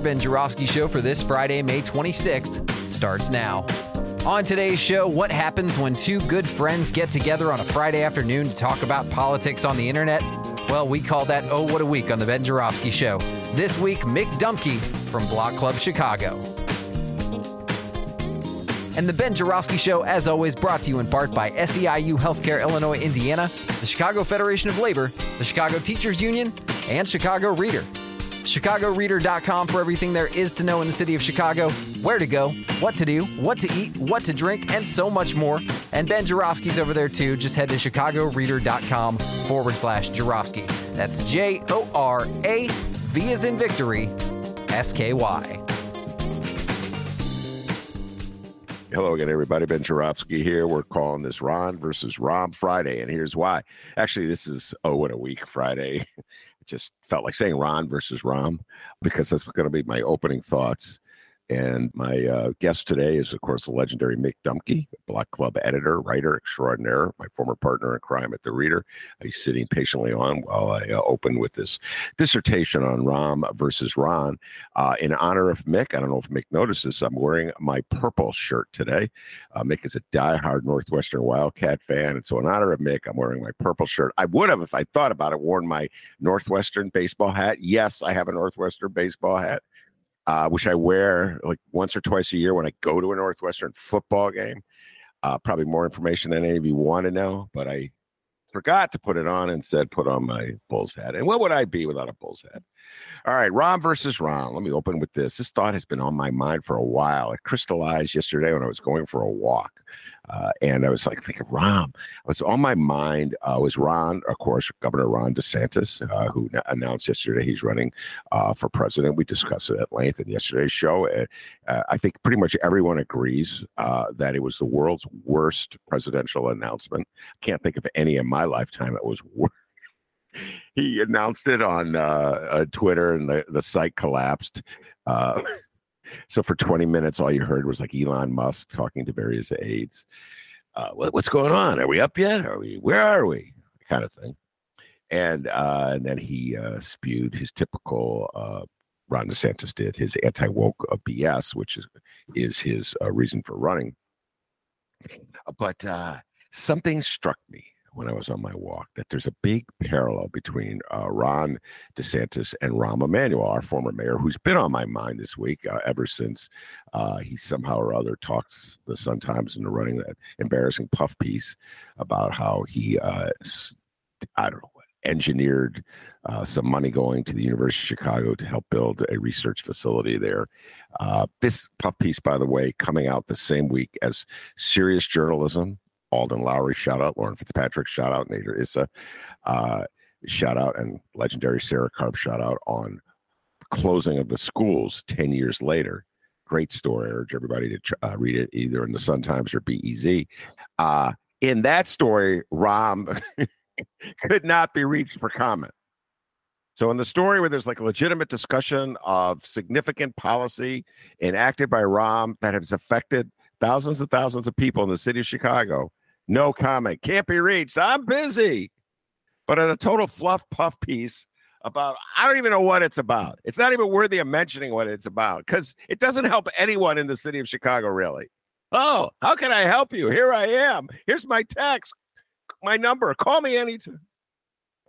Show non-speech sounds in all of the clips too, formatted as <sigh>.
Ben Joravsky Show for this Friday, May 26th, starts now. On today's show, what happens when two good friends get together on a Friday afternoon to talk about politics on the internet? Well, we call that Oh What a Week on the Ben Joravsky Show. This week, Mick Dumke from Block Club Chicago. And the Ben Joravsky Show, as always, brought to you in part by SEIU Healthcare Illinois, Indiana, the Chicago Federation of Labor, the Chicago Teachers Union, and Chicago Reader. ChicagoReader.com for everything there is to know in the city of Chicago, where to go, what to do, what to eat, what to drink, and so much more. And Ben Joravsky's over there too. Just head to ChicagoReader.com forward slash Joravsky. That's J O R A V as in victory, S K Y. Hello again, everybody. Ben Joravsky here. We're calling this Ron versus Rahm Friday, and here's why. Actually, this is Oh What a Week Friday. <laughs> Just felt like saying Ron versus Rahm because that's going to be my opening thoughts. And my uh, guest today is, of course, the legendary Mick Dumke, Block Club editor, writer extraordinaire, my former partner in crime at The Reader. He's sitting patiently on while I uh, open with this dissertation on Rahm versus Ron. Uh, in honor of Mick, I don't know if Mick notices, I'm wearing my purple shirt today. Uh, Mick is a diehard Northwestern Wildcat fan. And so, in honor of Mick, I'm wearing my purple shirt. I would have, if I thought about it, worn my Northwestern baseball hat. Yes, I have a Northwestern baseball hat uh, which I wear like once or twice a year when I go to a Northwestern football game. Uh, probably more information than any of you want to know, but I forgot to put it on instead put on my Bulls head. And what would I be without a Bulls head? All right, Ron versus Ron. Let me open with this. This thought has been on my mind for a while. It crystallized yesterday when I was going for a walk. Uh, and I was like thinking, Ron, was on my mind uh, was Ron, of course, Governor Ron DeSantis, uh, who n- announced yesterday he's running uh, for president. We discussed it at length in yesterday's show. Uh, I think pretty much everyone agrees that it was the world's worst presidential announcement. Can't think of any in my lifetime that was worse <laughs> he announced it on uh, uh, Twitter, and the, the site collapsed. Uh, <laughs> so for 20 minutes, all you heard was like Elon Musk talking to various aides. Uh, what, what's going on? Are we up yet? Are we? Where are we? Kind of thing. And uh, and then he uh, spewed his typical Ron DeSantis did his anti woke BS, which is is his reason for running. But something struck me when I was on my walk that there's a big parallel between uh, Ron DeSantis and Rahm Emanuel, our former mayor, who's been on my mind this week uh, ever since uh, he somehow or other talks the Sun Times into running that embarrassing puff piece about how he, uh, I don't know, engineered uh, some money going to the University of Chicago to help build a research facility there. Uh, this puff piece, by the way, coming out the same week as Serious Journalism Alden Loury, shout out. Lauren Fitzpatrick, shout out. Nader Issa, uh, shout out. And legendary Sarah Karp, shout out on closing of the schools 10 years later. Great story. I urge everybody to uh, read it either in the Sun Times or BEZ. Uh, in that story, Rahm <laughs> could not be reached for comment. So, in the story where there's like a legitimate discussion of significant policy enacted by Rahm that has affected thousands and thousands of people in the city of Chicago, no comment. Can't be reached. I'm busy. But in a total fluff puff piece about, I don't even know what it's about. It's not even worthy of mentioning what it's about because it doesn't help anyone in the city of Chicago, really. Oh, how can I help you? Here I am. Here's my text, my number. Call me anytime.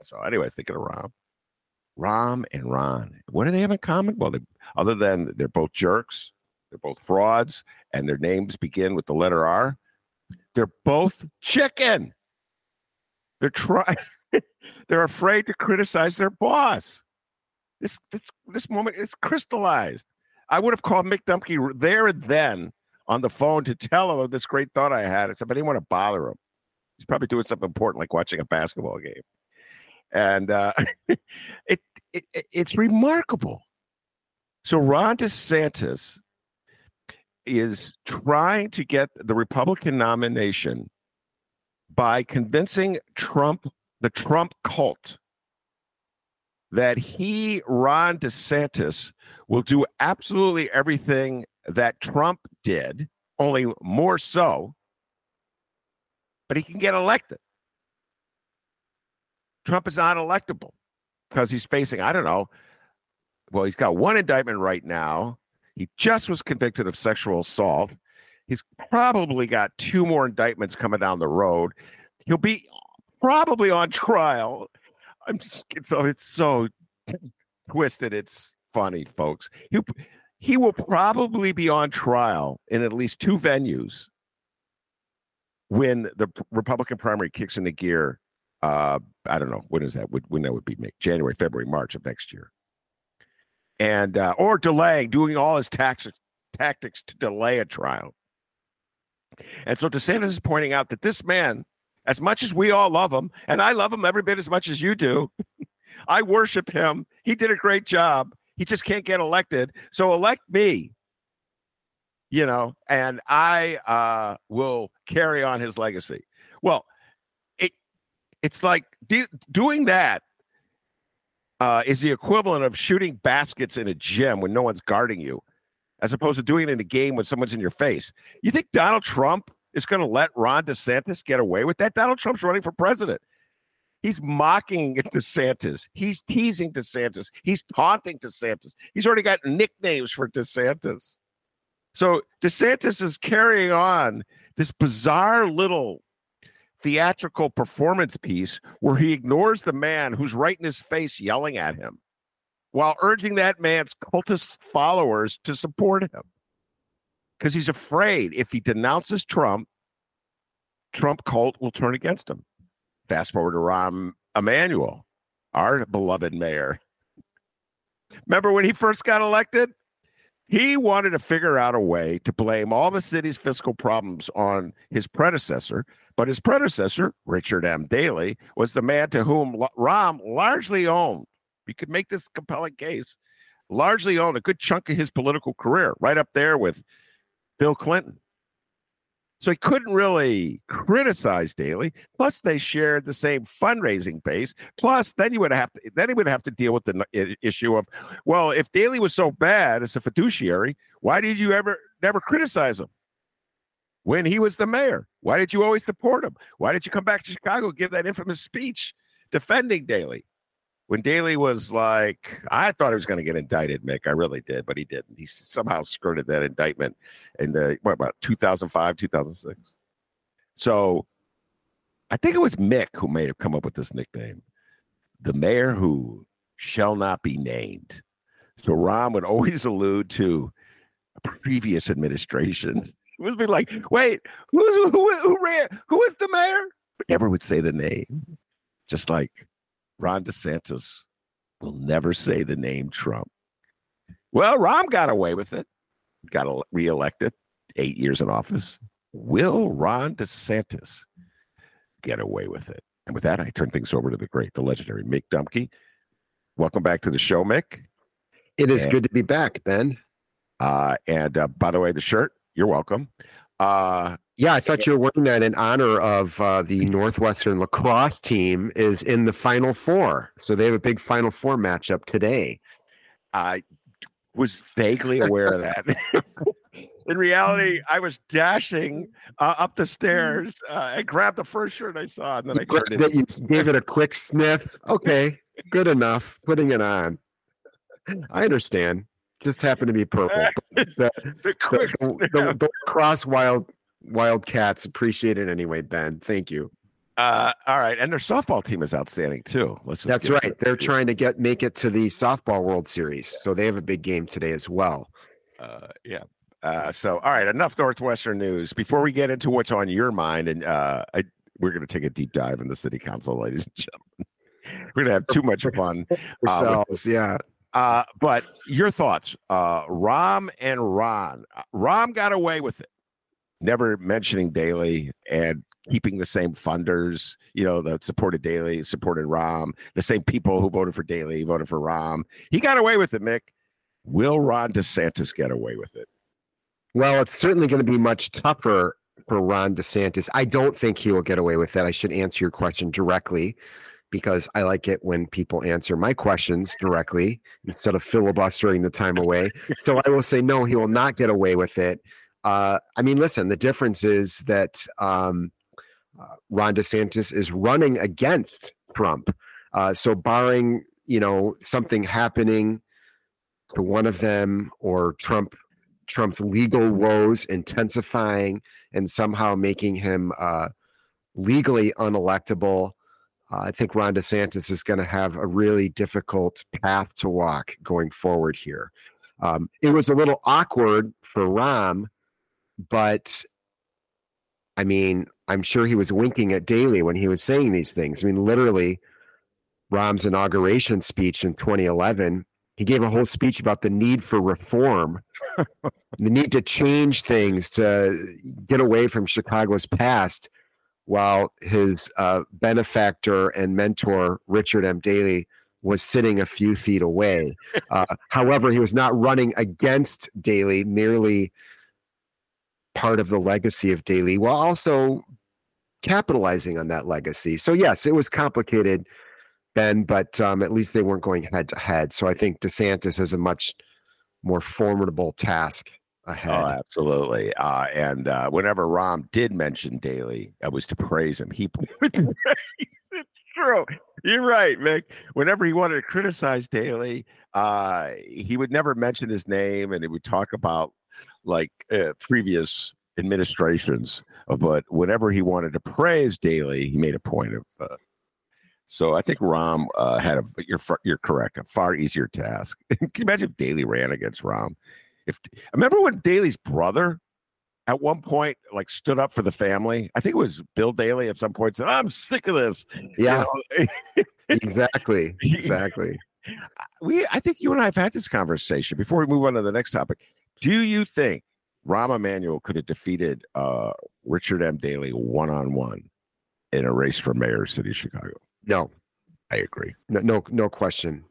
So, anyways, thinking of Rahm. Rahm and Ron. What do they have in common? Well, they, other than they're both jerks, they're both frauds, and their names begin with the letter R. They're both chicken. They're trying. <laughs> they're afraid to criticize their boss. This this this moment is crystallized. I would have called Mick Dumke there and then on the phone to tell him of this great thought I had. Except I didn't want to bother him. He's probably doing something important like watching a basketball game. And uh, <laughs> it, it it's remarkable. So Ron DeSantis is trying to get the Republican nomination by convincing Trump, the Trump cult, that he, Ron DeSantis, will do absolutely everything that Trump did, only more so, but he can get elected. Trump is not electable because he's facing, I don't know, well, he's got one indictment right now. He just was convicted of sexual assault. He's probably got two more indictments coming down the road. He'll be probably on trial. I'm just so it's so <clears throat> twisted. It's funny, folks. He he will probably be on trial in at least two venues when the Republican primary kicks into gear. Uh, I don't know when is that? When that would be January, February, March of next year, and uh, or delaying, doing all his tactics tactics to delay a trial. And so DeSantis is pointing out that this man, as much as we all love him, and I love him every bit as much as you do, <laughs> I worship him. He did a great job. He just can't get elected. So elect me, you know, and I uh, will carry on his legacy. Well, it it's like de- doing that uh, is the equivalent of shooting baskets in a gym when no one's guarding you as opposed to doing it in a game when someone's in your face. You think Donald Trump is going to let Ron DeSantis get away with that? Donald Trump's running for president. He's mocking <laughs> DeSantis. He's teasing DeSantis. He's taunting DeSantis. He's already got nicknames for DeSantis. So DeSantis is carrying on this bizarre little theatrical performance piece where he ignores the man who's right in his face yelling at him while urging that man's cultist followers to support him. Because he's afraid if he denounces Trump, Trump cult will turn against him. Fast forward to Rahm Emanuel, our beloved mayor. Remember when he first got elected? He wanted to figure out a way to blame all the city's fiscal problems on his predecessor, but his predecessor, Richard M. Daley, was the man to whom Rahm largely owned you could make this compelling case, largely owned a good chunk of his political career, right up there with Bill Clinton. So he couldn't really criticize Daley. Plus, they shared the same fundraising base. Plus, then you would have to then he would have to deal with the issue of, well, if Daley was so bad as a fiduciary, why did you ever never criticize him when he was the mayor? Why did you always support him? Why did you come back to Chicago give that infamous speech defending Daley? When Daley was like, I thought he was going to get indicted, Mick. I really did, but he didn't. He somehow skirted that indictment in the what about 2005, 2006. So I think it was Mick who may have come up with this nickname, the mayor who shall not be named. So Rahm would always <laughs> allude to previous administrations. <laughs> It would be like, wait, who's who, who ran? Who is the mayor? But never would say the name. Just like Ron DeSantis will never say the name Trump. Well, Rahm got away with it, got reelected, eight years in office. Will Ron DeSantis get away with it? And with that, I turn things over to the great, the legendary Mick Dumke. Welcome back to the show, Mick. It is and, good to be back, Ben. Uh, and uh, by the way, the shirt, you're welcome. Uh, yeah, I thought you were wearing that in honor of uh, the Northwestern lacrosse team is in the Final Four, so they have a big Final Four matchup today. I was vaguely aware of that. <laughs> in reality, <laughs> I was dashing uh, up the stairs. <laughs> Uh, I grabbed the first shirt I saw, and then I turned it. You gave it a quick sniff. Okay, good enough. Putting it on. I understand just happened to be purple. the, the, the, the, the, cross wild Wildcats appreciate it anyway, Ben. Thank you. Uh, all right, and their softball team is outstanding too. Let's That's right. They're trying to get make it to the softball World Series, so they have a big game today as well. Uh, yeah. Uh, so, all right, enough Northwestern news. Before we get into what's on your mind, and uh, I, we're going to take a deep dive in the city council, ladies and gentlemen. <laughs> We're going to have too much fun. <laughs> Ourselves, uh, yeah. Uh, but your thoughts, uh, Rahm and Ron. Rahm got away with it, never mentioning Daley and keeping the same funders, you know, that supported Daley, supported Rahm, the same people who voted for Daley, voted for Rahm. He got away with it, Mick. Will Ron DeSantis get away with it? Well, it's certainly going to be much tougher for Ron DeSantis. I don't think he will get away with that. I should answer your question directly because I like it when people answer my questions directly instead of filibustering the time away. so I will say, no, he will not get away with it. Uh, I mean, listen, the difference is that um, uh, Ron DeSantis is running against Trump. Uh, so, barring you know something happening to one of them or Trump Trump's legal woes intensifying and somehow making him uh, legally unelectable, uh, I think Ron DeSantis is going to have a really difficult path to walk going forward here. Um, it was a little awkward for Rahm, but I mean, I'm sure he was winking at Daley when he was saying these things. I mean, literally, Rahm's inauguration speech in 2011 he gave a whole speech about the need for reform, <laughs> the need to change things to get away from Chicago's past, while his uh, benefactor and mentor, Richard M. Daley, was sitting a few feet away. <laughs> Uh, however, he was not running against Daley, merely part of the legacy of Daley, while also capitalizing on that legacy. So, yes, it was complicated Ben, but um, at least they weren't going head to head. So I think DeSantis has a much more formidable task ahead. Oh, absolutely. Uh, and uh, whenever Rahm did mention Daley, I was to praise him. He <laughs> it's true. You're right, Mick. Whenever he wanted to criticize Daley, uh, he would never mention his name, and he would talk about like uh, previous administrations. But whenever he wanted to praise Daley, he made a point of uh, so I think Rahm uh, had a you're you're correct a far easier task. <laughs> Can you imagine if Daley ran against Rahm? If remember when Daley's brother at one point like stood up for the family. I think it was Bill Daley at some point said, "I'm sick of this." Yeah, you know? <laughs> exactly, <laughs> exactly. We I think you and I have had this conversation before we move on to the next topic. Do you think Rahm Emanuel could have defeated uh, Richard M. Daley one on one in a race for mayor of city of Chicago? No, I agree. No, no, no question.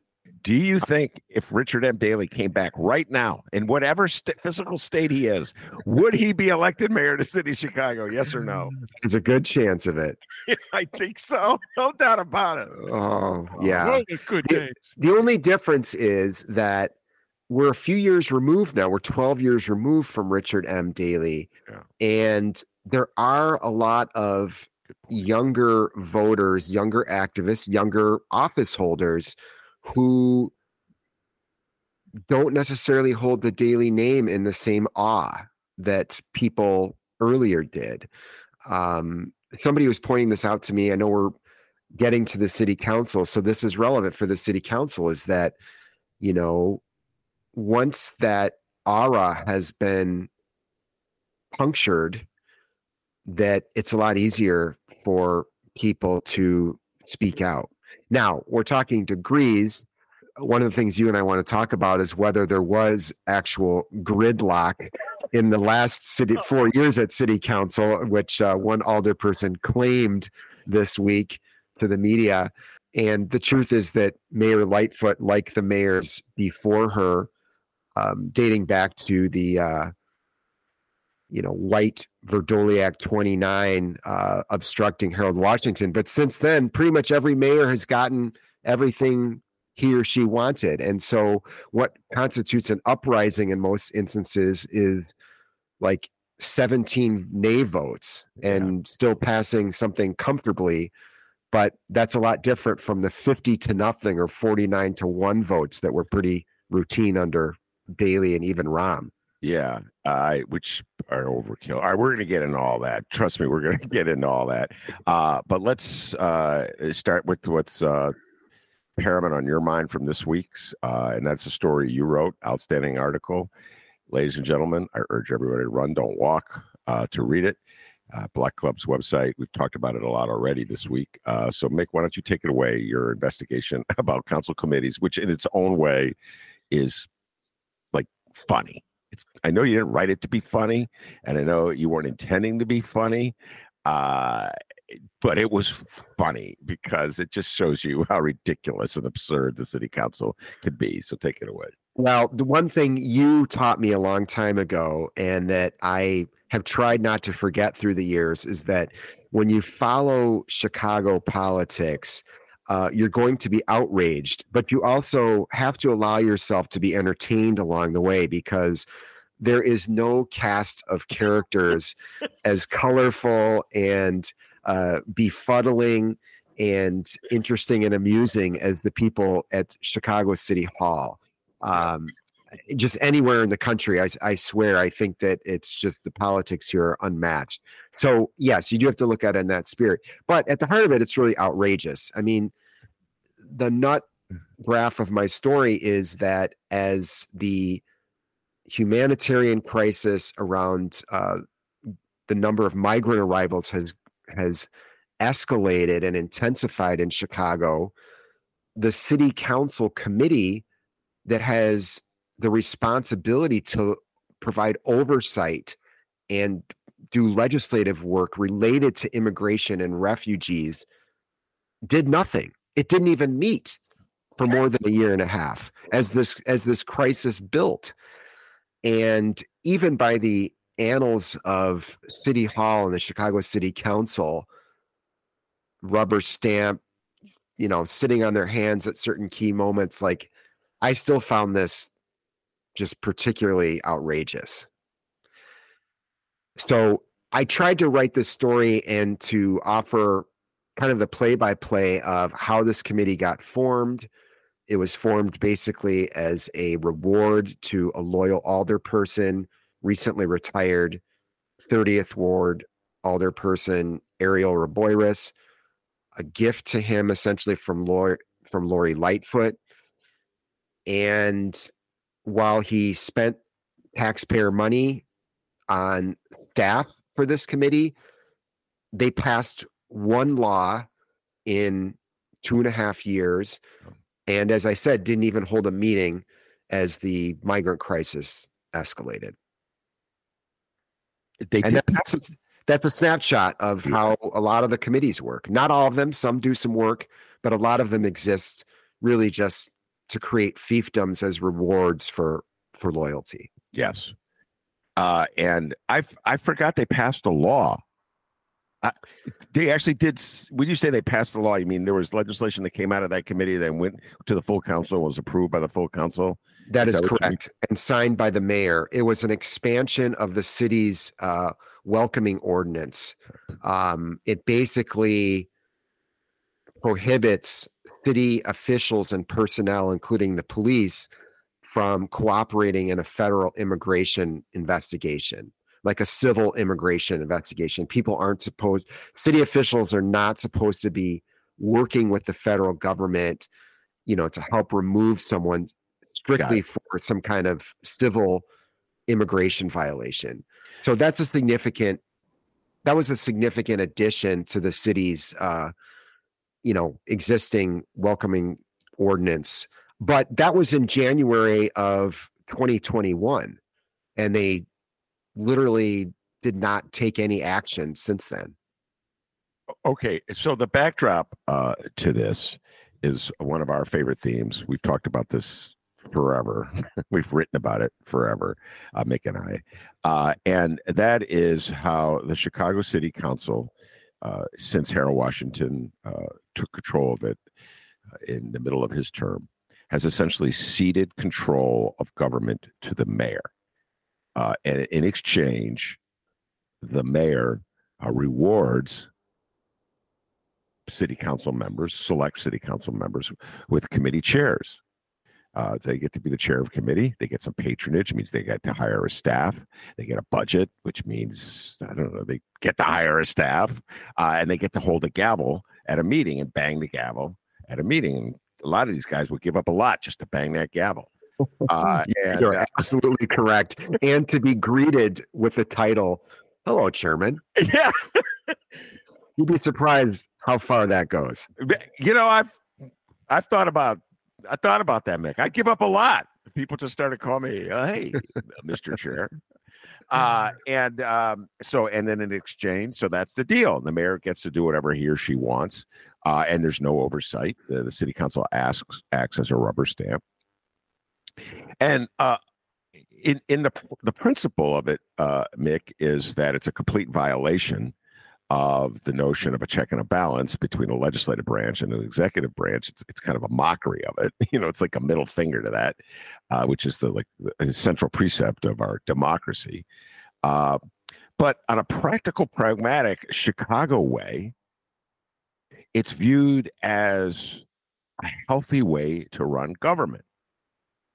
Do you think if Richard M. Daley came back right now, in whatever st- physical state he is, would he be elected mayor of the city of Chicago? Yes or no? <laughs> There's a good chance of it. <laughs> I think so. <laughs> No doubt about it. Oh, yeah. Good days. The only difference is that we're a few years removed now. We're 12 years removed from Richard M. Daley. Yeah. And there are a lot of younger voters, younger activists, younger office holders who don't necessarily hold the Daley name in the same awe that people earlier did. Um, somebody was pointing this out to me. I know we're getting to the city council, so this is relevant for the city council. Is that you know once that aura has been punctured that it's a lot easier for people to speak out. Now, we're talking degrees. One of the things you and I want to talk about is whether there was actual gridlock in the last city four years at city council, which uh, one alderperson claimed this week to the media. And the truth is that Mayor Lightfoot, like the mayors before her, um, dating back to the uh, you know, white Vrdolyak 29 uh, obstructing Harold Washington. But since then, pretty much every mayor has gotten everything he or she wanted. And so, what constitutes an uprising in most instances is like 17 nay votes and yeah. still passing something comfortably. But that's a lot different from the 50 to nothing or 49 to one votes that were pretty routine under Daley and even Rahm. Yeah, uh, which are overkill. All right, we're going to get into all that. Trust me, we're going <laughs> to get into all that. Uh, but let's uh, start with what's uh, paramount on your mind from this week's, uh, and that's a story you wrote. Outstanding article, ladies and gentlemen. I urge everybody to run, don't walk, uh, to read it. Uh, Block Club's website. We've talked about it a lot already this week. Uh, so, Mick, why don't you take it away? Your investigation <laughs> about council committees, which in its own way is funny it's I know you didn't write it to be funny, and I know you weren't intending to be funny, Uh, but it was funny because it just shows you how ridiculous and absurd the city council could be. So take it away. Well, the one thing you taught me a long time ago, and that I have tried not to forget through the years, is that when you follow Chicago politics, uh, you're going to be outraged, but you also have to allow yourself to be entertained along the way because there is no cast of characters <laughs> as colorful and uh, befuddling and interesting and amusing as the people at Chicago City Hall. Um, just anywhere in the country, I, I, swear, I think that it's just the politics here are unmatched. So, yes, you do have to look at it in that spirit. But at the heart of it, it's really outrageous. I mean, the nut graph of my story is that as the humanitarian crisis around uh, the number of migrant arrivals has has escalated and intensified in Chicago, the city council committee that has the responsibility to provide oversight and do legislative work related to immigration and refugees did nothing. It didn't even meet for more than a year and a half as this as this crisis built. And even by the annals of City Hall and the Chicago City Council, rubber stamp, you know, sitting on their hands at certain key moments, like I still found this just particularly outrageous. So I tried to write this story and to offer kind of the play by play of how this committee got formed. It was formed basically as a reward to a loyal alderperson, recently retired 30th Ward alderperson Ariel Reboyras, a gift to him essentially from Lori, from Lori Lightfoot. And while he spent taxpayer money on staff for this committee, they passed one law in two and a half years. And as I said, didn't even hold a meeting as the migrant crisis escalated. They and that's, a, that's a snapshot of how a lot of the committees work. Not all of them, some do some work, but a lot of them exist really just to create fiefdoms as rewards for for loyalty. Yes. Uh, and I I forgot they passed a law. I, they actually did. When you say they passed the law, you mean there was legislation that came out of that committee that went to the full council, and was approved by the full council? That is, is that correct, and signed by the mayor. It was an expansion of the city's uh, welcoming ordinance. Um, it basically prohibits city officials and personnel, including the police, from cooperating in a federal immigration investigation, like a civil immigration investigation. People aren't supposed, city officials are not supposed to be working with the federal government, you know, to help remove someone strictly for some kind of civil immigration violation. So that's a significant that was a significant addition to the city's uh, you know existing welcoming ordinance but that was in january of 2021 and they literally did not take any action since then. Okay so the backdrop uh, to this is one of our favorite themes. We've talked about this forever. <laughs> We've written about it forever uh, mick and i. Uh, and that is how the chicago city council uh, since Harold Washington uh, took control of it uh, in the middle of his term, has essentially ceded control of government to the mayor. Uh, and in exchange, the mayor uh, rewards city council members, select city council members with committee chairs. Uh, they get to be the chair of committee. They get some patronage. Means they get to hire a staff. They get a budget, which means I don't know. They get to hire a staff, uh, and they get to hold a gavel at a meeting and bang the gavel at a meeting. And a lot of these guys would give up a lot just to bang that gavel. Uh, <laughs> and, You're uh, absolutely correct. And to be greeted with the title, "Hello, Chairman." <laughs> Yeah, you'd be surprised how far that goes. You know, I've I've thought about I thought about that, Mick. I'd give up a lot people just started calling me, uh, "Hey, Mister Chair." Uh, <laughs> and um, so, and then in exchange, so that's the deal. The mayor gets to do whatever he or she wants, uh, and there's no oversight. The, the city council asks acts as a rubber stamp. And uh, in in the the principle of it, uh, Mick, is that it's a complete violation of the notion of a check and a balance between a legislative branch and an executive branch. It's, it's kind of a mockery of it. <laughs> You know, it's like a middle finger to that, uh, which is the like the central precept of our democracy. Uh, but on a practical, pragmatic Chicago way, it's viewed as a healthy way to run government.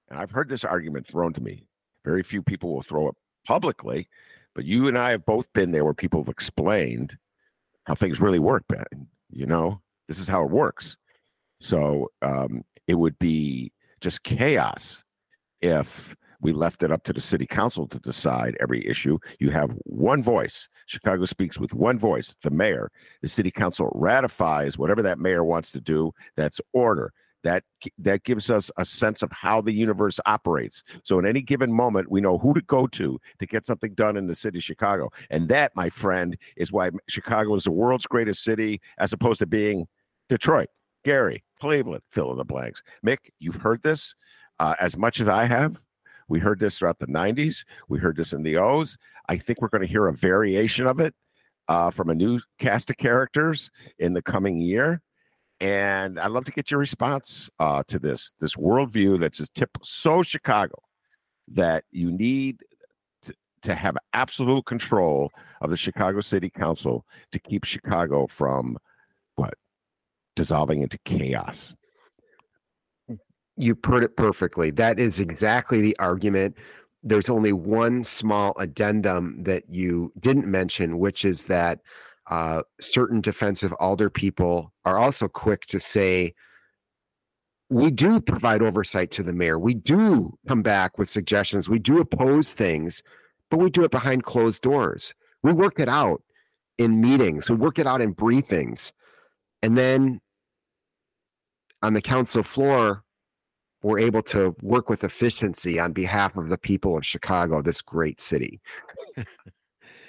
And I've heard this argument thrown to me. Very few people will throw it publicly, but you and I have both been there where people have explained how things really work, Ben. You know, this is how it works. So um, it would be just chaos if we left it up to the city council to decide every issue. You have one voice. Chicago speaks with one voice, the mayor. The city council ratifies whatever that mayor wants to do. That's order that that gives us a sense of how the universe operates. So in any given moment we know who to go to to get something done in the city of chicago. And that my friend is why chicago is the world's greatest city as opposed to being detroit gary cleveland fill in the blanks. Mick you've heard this uh, as much as i have. We heard this throughout the 90s we heard this in the o's. I think we're going to hear a variation of it uh, from a new cast of characters in the coming year and I'd love to get your response uh, to this this worldview that's just tip so Chicago that you need to, to have absolute control of the Chicago City Council to keep Chicago from what dissolving into chaos. You put it perfectly. That is exactly the argument. There's only one small addendum that you didn't mention, which is that uh, certain defensive alder people are also quick to say, we do provide oversight to the mayor. We do come back with suggestions. We do oppose things, but we do it behind closed doors. We work it out in meetings, we work it out in briefings. And then on the council floor, we're able to work with efficiency on behalf of the people of Chicago, this great city. <laughs>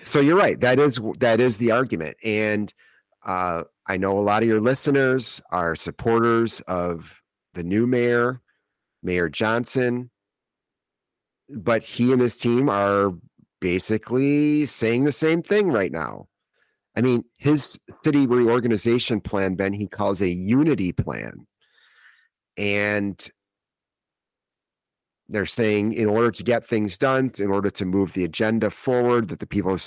So you're right. That is that is the argument, and uh, I know a lot of your listeners are supporters of the new mayor, Mayor Johnson, but he and his team are basically saying the same thing right now. I mean, his city reorganization plan, Ben, he calls a unity plan. And they're saying in order to get things done, in order to move the agenda forward that the people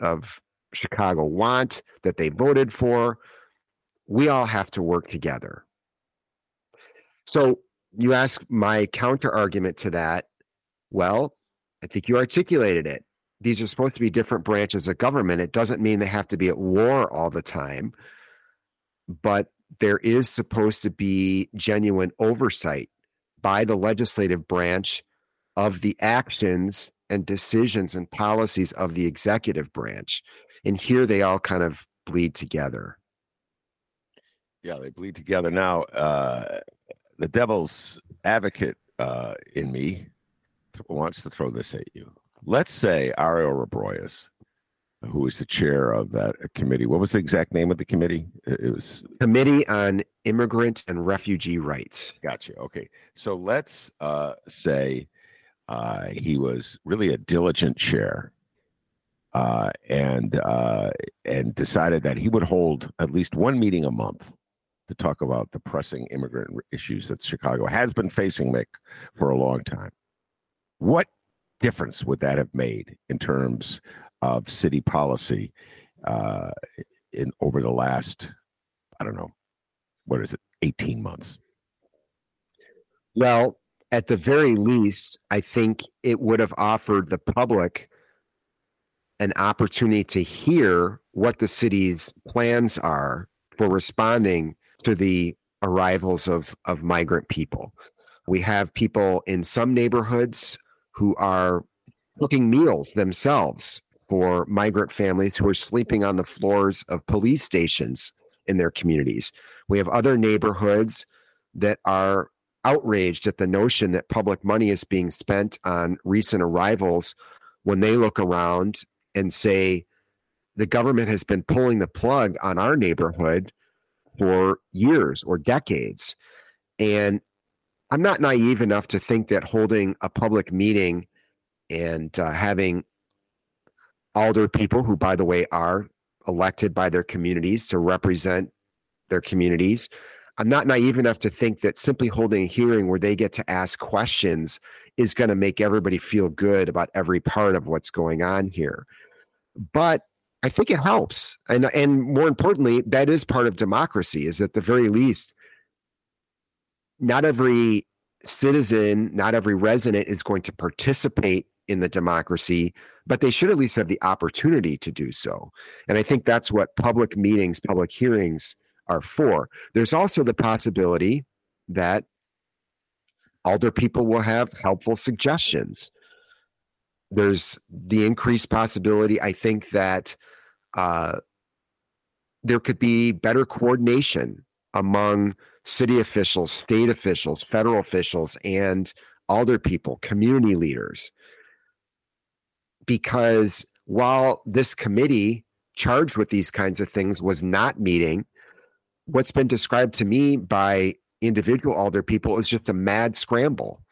of, Chicago want, that they voted for, we all have to work together. So you ask my counter argument to that. Well, I think you articulated it. These are supposed to be different branches of government. It doesn't mean they have to be at war all the time, but there is supposed to be genuine oversight by the legislative branch of the actions and decisions and policies of the executive branch. And here they all kind of bleed together. Yeah, they bleed together. Now, uh, the devil's advocate uh, in me wants to throw this at you. Let's say Ariel Reboyras who was the chair of that committee. What was the exact name of the committee? It was Committee on Immigrant and Refugee Rights. Gotcha. Okay, so let's uh, say uh, he was really a diligent chair, uh, and uh, and decided that he would hold at least one meeting a month to talk about the pressing immigrant issues that Chicago has been facing, Mick, for a long time. What difference would that have made in terms of city policy uh, in over the last, I don't know, what is it, 18 months? Well, at the very least, I think it would have offered the public an opportunity to hear what the city's plans are for responding to the arrivals of, of migrant people. We have people in some neighborhoods who are cooking meals themselves for migrant families who are sleeping on the floors of police stations in their communities. We have other neighborhoods that are outraged at the notion that public money is being spent on recent arrivals when they look around and say, the government has been pulling the plug on our neighborhood for years or decades. And I'm not naive enough to think that holding a public meeting and uh, having alder people, who, by the way, are elected by their communities to represent their communities, I'm not naive enough to think that simply holding a hearing where they get to ask questions is going to make everybody feel good about every part of what's going on here. But I think it helps. And and more importantly, that is part of democracy, is at the very least, not every citizen, not every resident is going to participate in the democracy, but they should at least have the opportunity to do so. And I think that's what public meetings, public hearings are for. There's also the possibility that alder people will have helpful suggestions. There's the increased possibility, I think, that uh, there could be better coordination among city officials, state officials, federal officials, and alder people, community leaders. Because while this committee charged with these kinds of things was not meeting, what's been described to me by individual alder people is just a mad scramble.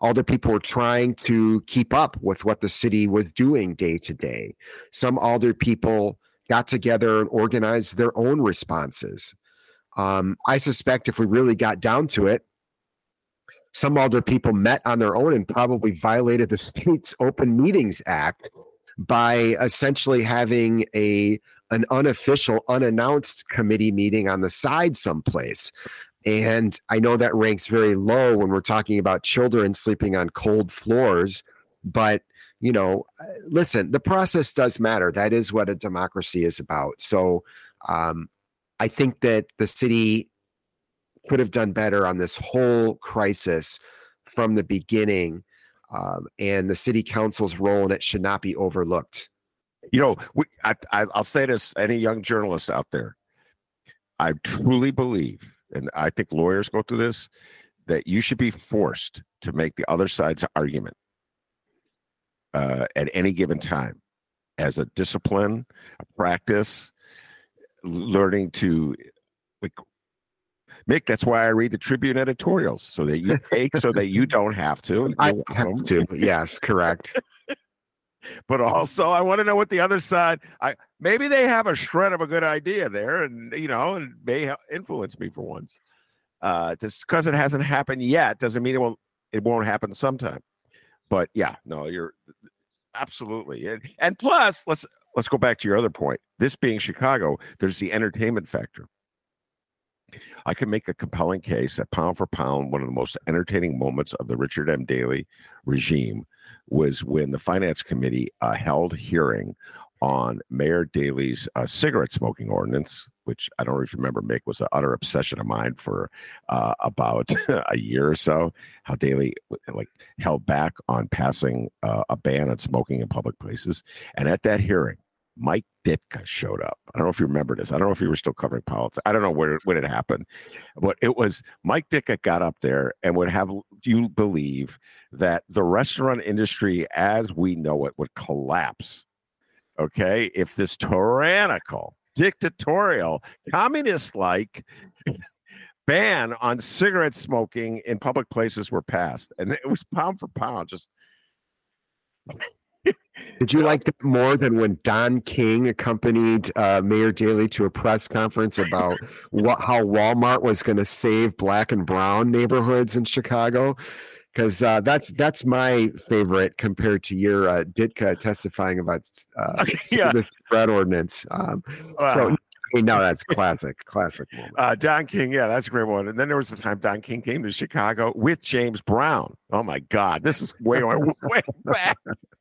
Alder people were trying to keep up with what the city was doing day to day. Some alder people got together and organized their own responses. Um, I suspect if we really got down to it, some alder people met on their own and probably violated the state's Open Meetings Act by essentially having a an unofficial, unannounced committee meeting on the side someplace. And I know that ranks very low when we're talking about children sleeping on cold floors, but you know, listen, the process does matter. That is what a democracy is about. So um, I think that the city could have done better on this whole crisis from the beginning. Um, and the city council's role in it should not be overlooked. You know, we, I, I, I'll say this: any young journalists out there, I truly believe, and I think lawyers go through this, that you should be forced to make the other side's argument uh, at any given time as a discipline, a practice, learning to Mick, that's why I read the Tribune editorials so that you <laughs> take so that you don't have to. I have to. Yes, correct. <laughs> but also I want to know what the other side. I maybe they have a shred of a good idea there, and you know, and may influence me for once. Uh, just because it hasn't happened yet doesn't mean it won't. It won't happen sometime. But yeah, no, you're absolutely, and and plus, let's let's go back to your other point. This being Chicago, there's the entertainment factor. I can make a compelling case that pound for pound, one of the most entertaining moments of the Richard M. Daley regime was when the finance committee uh, held hearing on Mayor Daley's uh, cigarette smoking ordinance, which I don't remember, Mick, was an utter obsession of mine for uh, about <laughs> a year or so. How Daley like held back on passing uh, a ban on smoking in public places, and at that hearing, Mike Ditka showed up. I don't know if you remember this. I don't know if you were still covering politics. I don't know where when it happened, but it was Mike Ditka got up there and would have you believe that the restaurant industry as we know it would collapse. Okay, if this tyrannical, dictatorial, communist-like <laughs> ban on cigarette smoking in public places were passed, and it was pound for pound, just did you like that more than when Don King accompanied uh, Mayor Daley to a press conference about what, how Walmart was going to save black and brown neighborhoods in Chicago? Because uh, that's that's my favorite compared to your uh, Ditka testifying about uh, <laughs> yeah. the spread ordinance. Um, wow. <laughs> So no, that's classic, classic moment. Uh, Don King, yeah, that's a great one. And then there was the time Don King came to Chicago with James Brown. Oh my God, this is way way back. <laughs>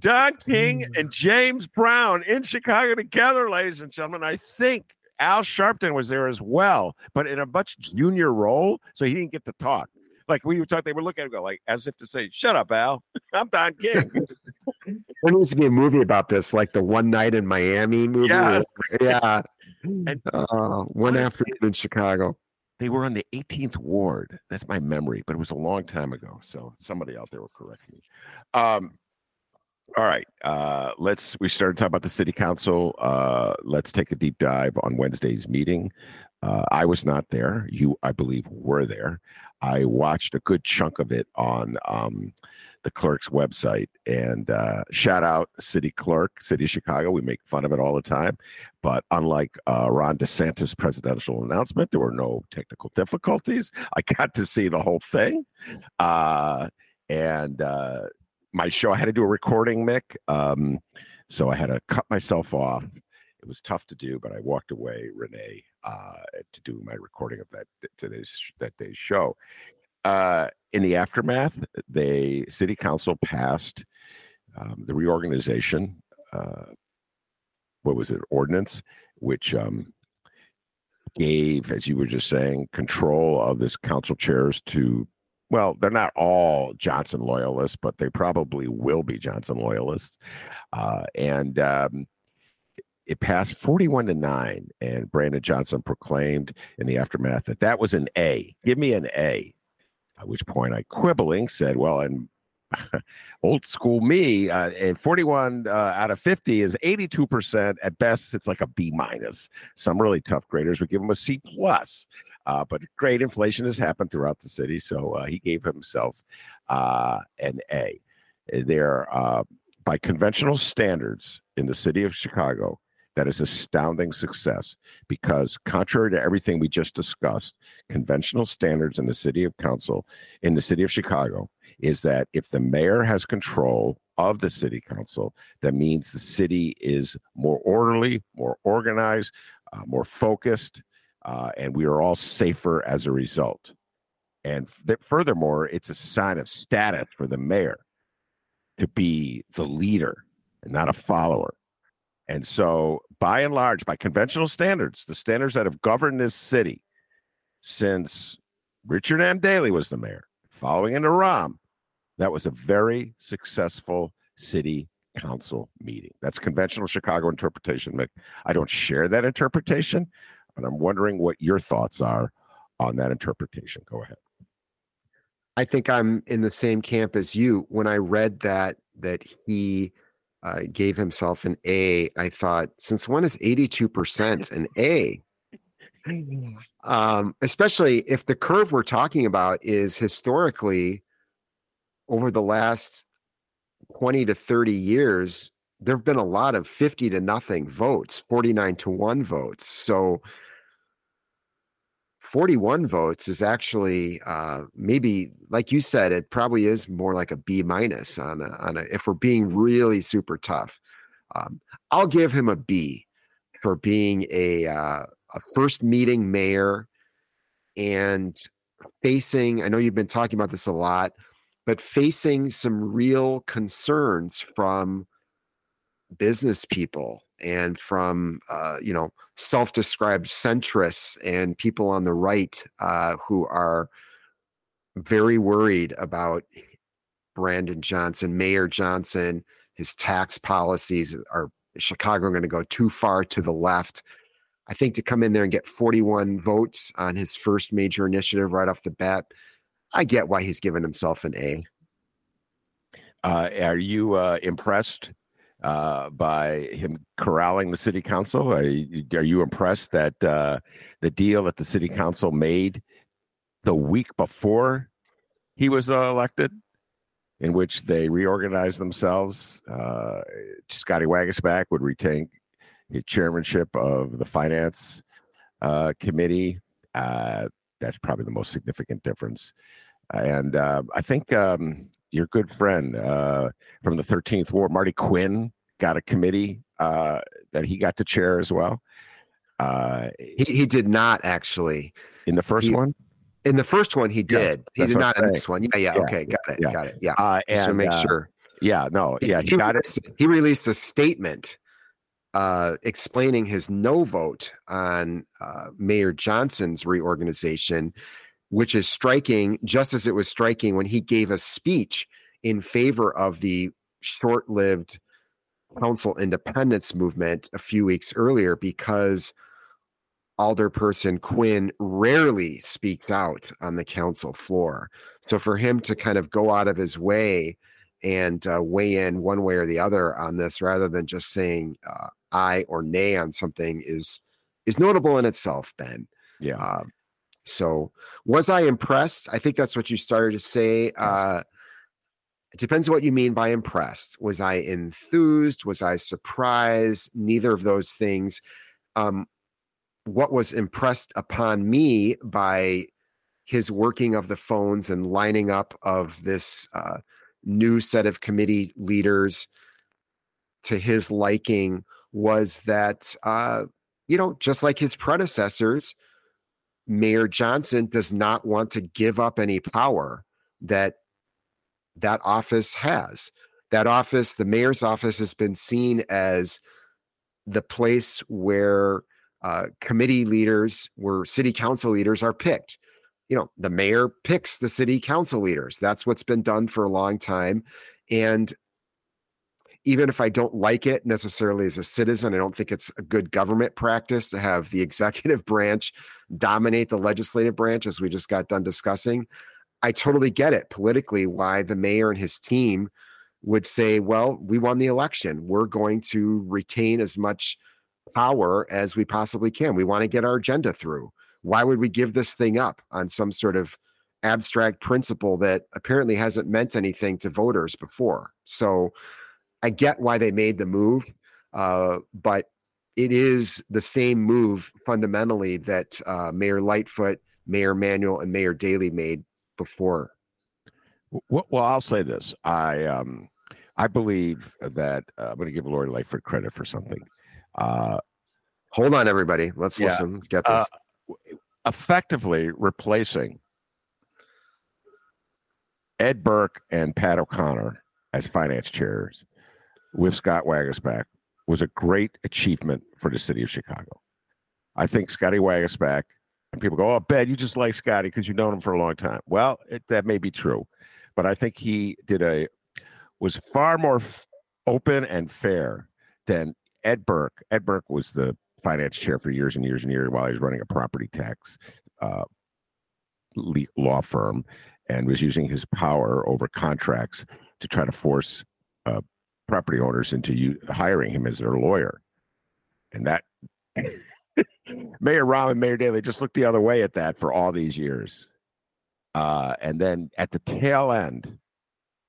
Don King mm. and James Brown in Chicago together, ladies and gentlemen. I think Al Sharpton was there as well, but in a much junior role, so he didn't get to talk. Like we would talk, they were looking at him go like as if to say, "Shut up, Al. <laughs> I'm Don King." <laughs> there needs to be a movie about this, like the One Night in Miami movie. Yes. Yeah, and uh, one afternoon in Chicago. They were on the 18th ward. That's my memory, but it was a long time ago. So somebody out there will correct me. Um, All right. Uh, let's. We started talking about the city council. Uh, let's take a deep dive on Wednesday's meeting. Uh, I was not there. You, I believe, were there. I watched a good chunk of it on um, the clerk's website. And uh, shout out city clerk, city of Chicago. We make fun of it all the time. But unlike uh, Ron DeSantis' presidential announcement, there were no technical difficulties. I got to see the whole thing. Uh, and uh, my show, I had to do a recording, Mick. Um, so I had to cut myself off. It was tough to do, but I walked away, Renee, uh, to do my recording of that today's that day's show. Uh, in the aftermath, the city council passed um, the reorganization. Uh, what was it? Ordinance, which um, gave, as you were just saying, control of this council chairs to. Well, they're not all Johnson loyalists, but they probably will be Johnson loyalists. Uh, and um, it passed 41 to 9 and brandon johnson proclaimed in the aftermath that that was an a give me an a at which point I quibbling said, well, and <laughs> old school me, uh, and 41 uh, out of 50 is 82%. At best, it's like a B minus. Some really tough graders would give him a C plus. Uh, but great inflation has happened throughout the city, so uh, he gave himself uh, an A. There, uh, by conventional standards in the city of Chicago, that is astounding success because contrary to everything we just discussed conventional standards in the city of council in the city of chicago is that if the mayor has control of the city council that means the city is more orderly more organized uh, more focused uh, and we are all safer as a result and th- furthermore it's a sign of status for the mayor to be the leader and not a follower and so, by and large, by conventional standards, the standards that have governed this city since Richard M. Daley was the mayor, following into Rahm, that was a very successful city council meeting. That's conventional Chicago interpretation. I don't share that interpretation, but I'm wondering what your thoughts are on that interpretation. Go ahead. I think I'm in the same camp as you. When I read that that he uh, gave himself an A. I thought, since when is 82% an A? Um, especially if the curve we're talking about is historically over the last 20 to 30 years, there have been a lot of 50 to nothing votes, 49 to 1 votes. So 41 votes is actually uh, maybe like you said it probably is more like a b minus on a, on a if we're being really super tough um, i'll give him a b for being a, uh, a first meeting mayor and facing i know you've been talking about this a lot but facing some real concerns from business people and from uh, you know self-described centrists and people on the right uh, who are very worried about Brandon Johnson, Mayor Johnson, his tax policies are Chicago going to go too far to the left. I think to come in there and get 41 votes on his first major initiative right off the bat, I get why he's given himself an A. Uh, are you uh, impressed uh, by him corralling the city council. Are you, are you impressed that uh, the deal that the city council made the week before he was uh, elected, in which they reorganized themselves? Uh, Scotty Waguespack would retain the chairmanship of the finance uh, committee. That's probably the most significant difference. And I think um, your good friend uh, from the 13th Ward, Marty Quinn, got a committee uh, that he got to chair as well. Uh, he, he did not actually in the first he, one. In the first one, he did. Yes, he did not in this one. Yeah, yeah, yeah okay, got it, yeah. got it. Yeah, uh, and, to make uh, sure. Yeah, no, yeah, he, he got it. He released a statement uh, explaining his no vote on uh, Mayor Johnson's reorganization, which is striking, just as it was striking when he gave a speech in favor of the short lived council independence movement a few weeks earlier because alderperson Quinn rarely speaks out on the council floor. So for him to kind of go out of his way and uh, weigh in one way or the other on this rather than just saying uh, aye or nay on something is is notable in itself, Ben. Yeah. Uh, so was I impressed? I think that's what you started to say. Uh, it depends what you mean by impressed. Was I enthused? Was I surprised? Neither of those things. Um, what was impressed upon me by his working of the phones and lining up of this uh, new set of committee leaders to his liking was that, uh, you know, just like his predecessors, Mayor Johnson does not want to give up any power that that office has. That office, the mayor's office, has been seen as the place where uh, committee leaders, where city council leaders are picked you know, the mayor picks the city council leaders. That's what's been done for a long time. And even if I don't like it necessarily as a citizen, I don't think it's a good government practice to have the <laughs> executive branch dominate the legislative branch, as we just got done discussing. I totally get it politically why the mayor and his team would say, well, we won the election. We're going to retain as much power as we possibly can. We want to get our agenda through. Why would we give this thing up on some sort of abstract principle that apparently hasn't meant anything to voters before? So I get why they made the move, uh, but it is the same move fundamentally that uh, Mayor Lightfoot, Mayor Manuel, and Mayor Daley made before. Well, well I'll say this: I um, I believe that uh, I'm going to give Lori Lightfoot credit for something. Uh, Hold on, everybody. Let's yeah, listen. Let's get uh, this effectively replacing Ed Burke and Pat O'Connor as finance chairs with Scott Waguespack was a great achievement for the city of Chicago. I think Scotty Waguespack, and people go, oh, Ben, you just like Scotty because you've known him for a long time. Well, it, that may be true, but I think he did a, was far more open and fair than Ed Burke. Ed Burke was the finance chair for years and years and years while he was running a property tax uh, law firm and was using his power over contracts to try to force uh, property owners into u- hiring him as their lawyer. And that Mayor Rahm and Mayor Daley just looked the other way at that for all these years. Uh, and then at the tail end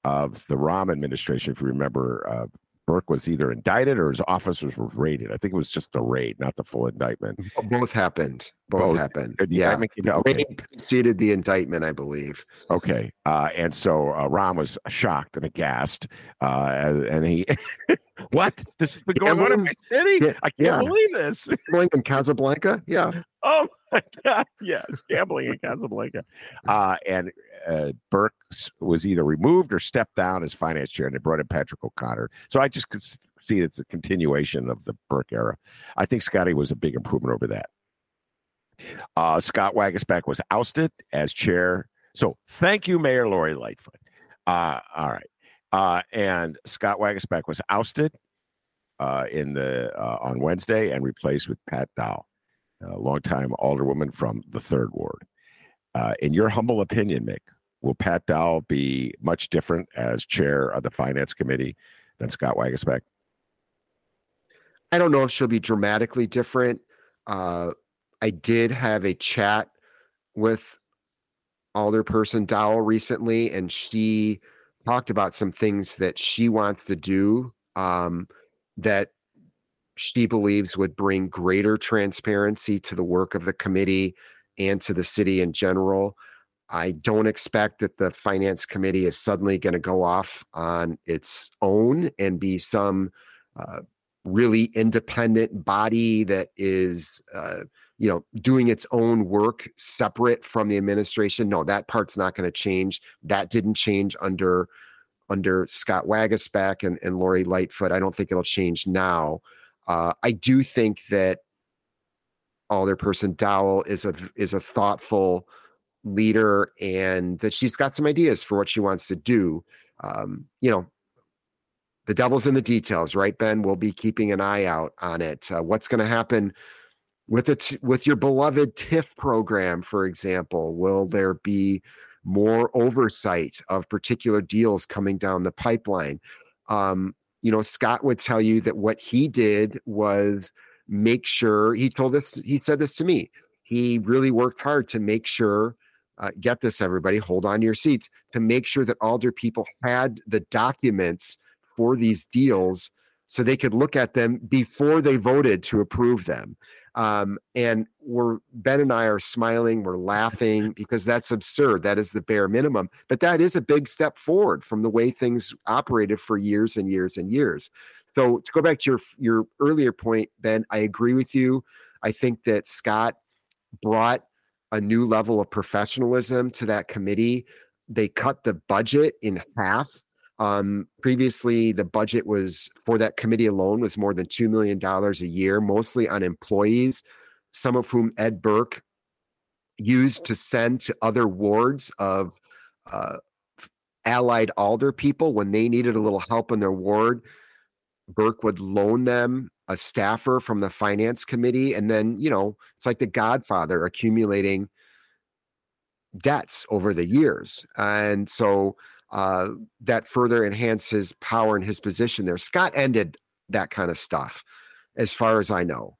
of the Rahm administration, if you remember, uh, Burke was either indicted or his officers were raided. I think it was just the raid, not the full indictment. Both happened. Both, Both. happened. Yeah. Okay. Raid preceded the indictment, I believe. Okay. Uh, and so uh, Rahm was shocked and aghast. Uh, and he, <laughs> what? This has been going on in my city? Yeah, I can't yeah. believe this. <laughs> Gambling in Casablanca? Yeah. Oh my <laughs> God. Yes. Gambling in Casablanca. Uh, and uh, Burke was either removed or stepped down as finance chair, and they brought in Patrick O'Connor. So I just could see it's a continuation of the Burke era. I think Scotty was a big improvement over that. Uh, Scott Waguespack was ousted as chair. So thank you, Mayor Lori Lightfoot. Uh, all right. Uh, and Scott Waguespack was ousted uh, in the uh, on Wednesday and replaced with Pat Dowell, a longtime alderwoman from the third ward. Uh, in your humble opinion, Mick, will Pat Dowell be much different as chair of the finance committee than Scott Waguespack? I don't know if she'll be dramatically different. Uh, I did have a chat with Alderperson Dowell recently, and she talked about some things that she wants to do um, that she believes would bring greater transparency to the work of the committee and to the city in general. I don't expect that the finance committee is suddenly going to go off on its own and be some uh, really independent body that is, uh, you know, doing its own work separate from the administration. No, that part's not going to change. That didn't change under under Scott Waguespack and, and Lori Lightfoot. I don't think it'll change now. Uh, I do think that Alderperson Dowell is a is a thoughtful leader and that she's got some ideas for what she wants to do. Um, you know, the devil's in the details, right, Ben? We'll be keeping an eye out on it. Uh, what's going to happen with it with your beloved TIF program, for example? Will there be more oversight of particular deals coming down the pipeline. Um, you know, Scott would tell you that what he did was make sure he told us, he said this to me. He really worked hard to make sure, uh, get this, everybody, hold on to your seats, to make sure that Alder people had the documents for these deals so they could look at them before they voted to approve them. Um, and we're Ben and I are smiling, we're laughing because that's absurd. That is the bare minimum, but that is a big step forward from the way things operated for years and years and years. So to go back to your your earlier point, Ben, I agree with you. I think that Scott brought a new level of professionalism to that committee. They cut the budget in half um, previously, the budget was for that committee alone was more than $2 million a year, mostly on employees, some of whom Ed Burke used to send to other wards of uh, allied alder people when they needed a little help in their ward. Burke would loan them a staffer from the finance committee. And then, you know, it's like the godfather accumulating debts over the years. And so, uh, that further enhance his power and his position there. Scott ended that kind of stuff, as far as I know.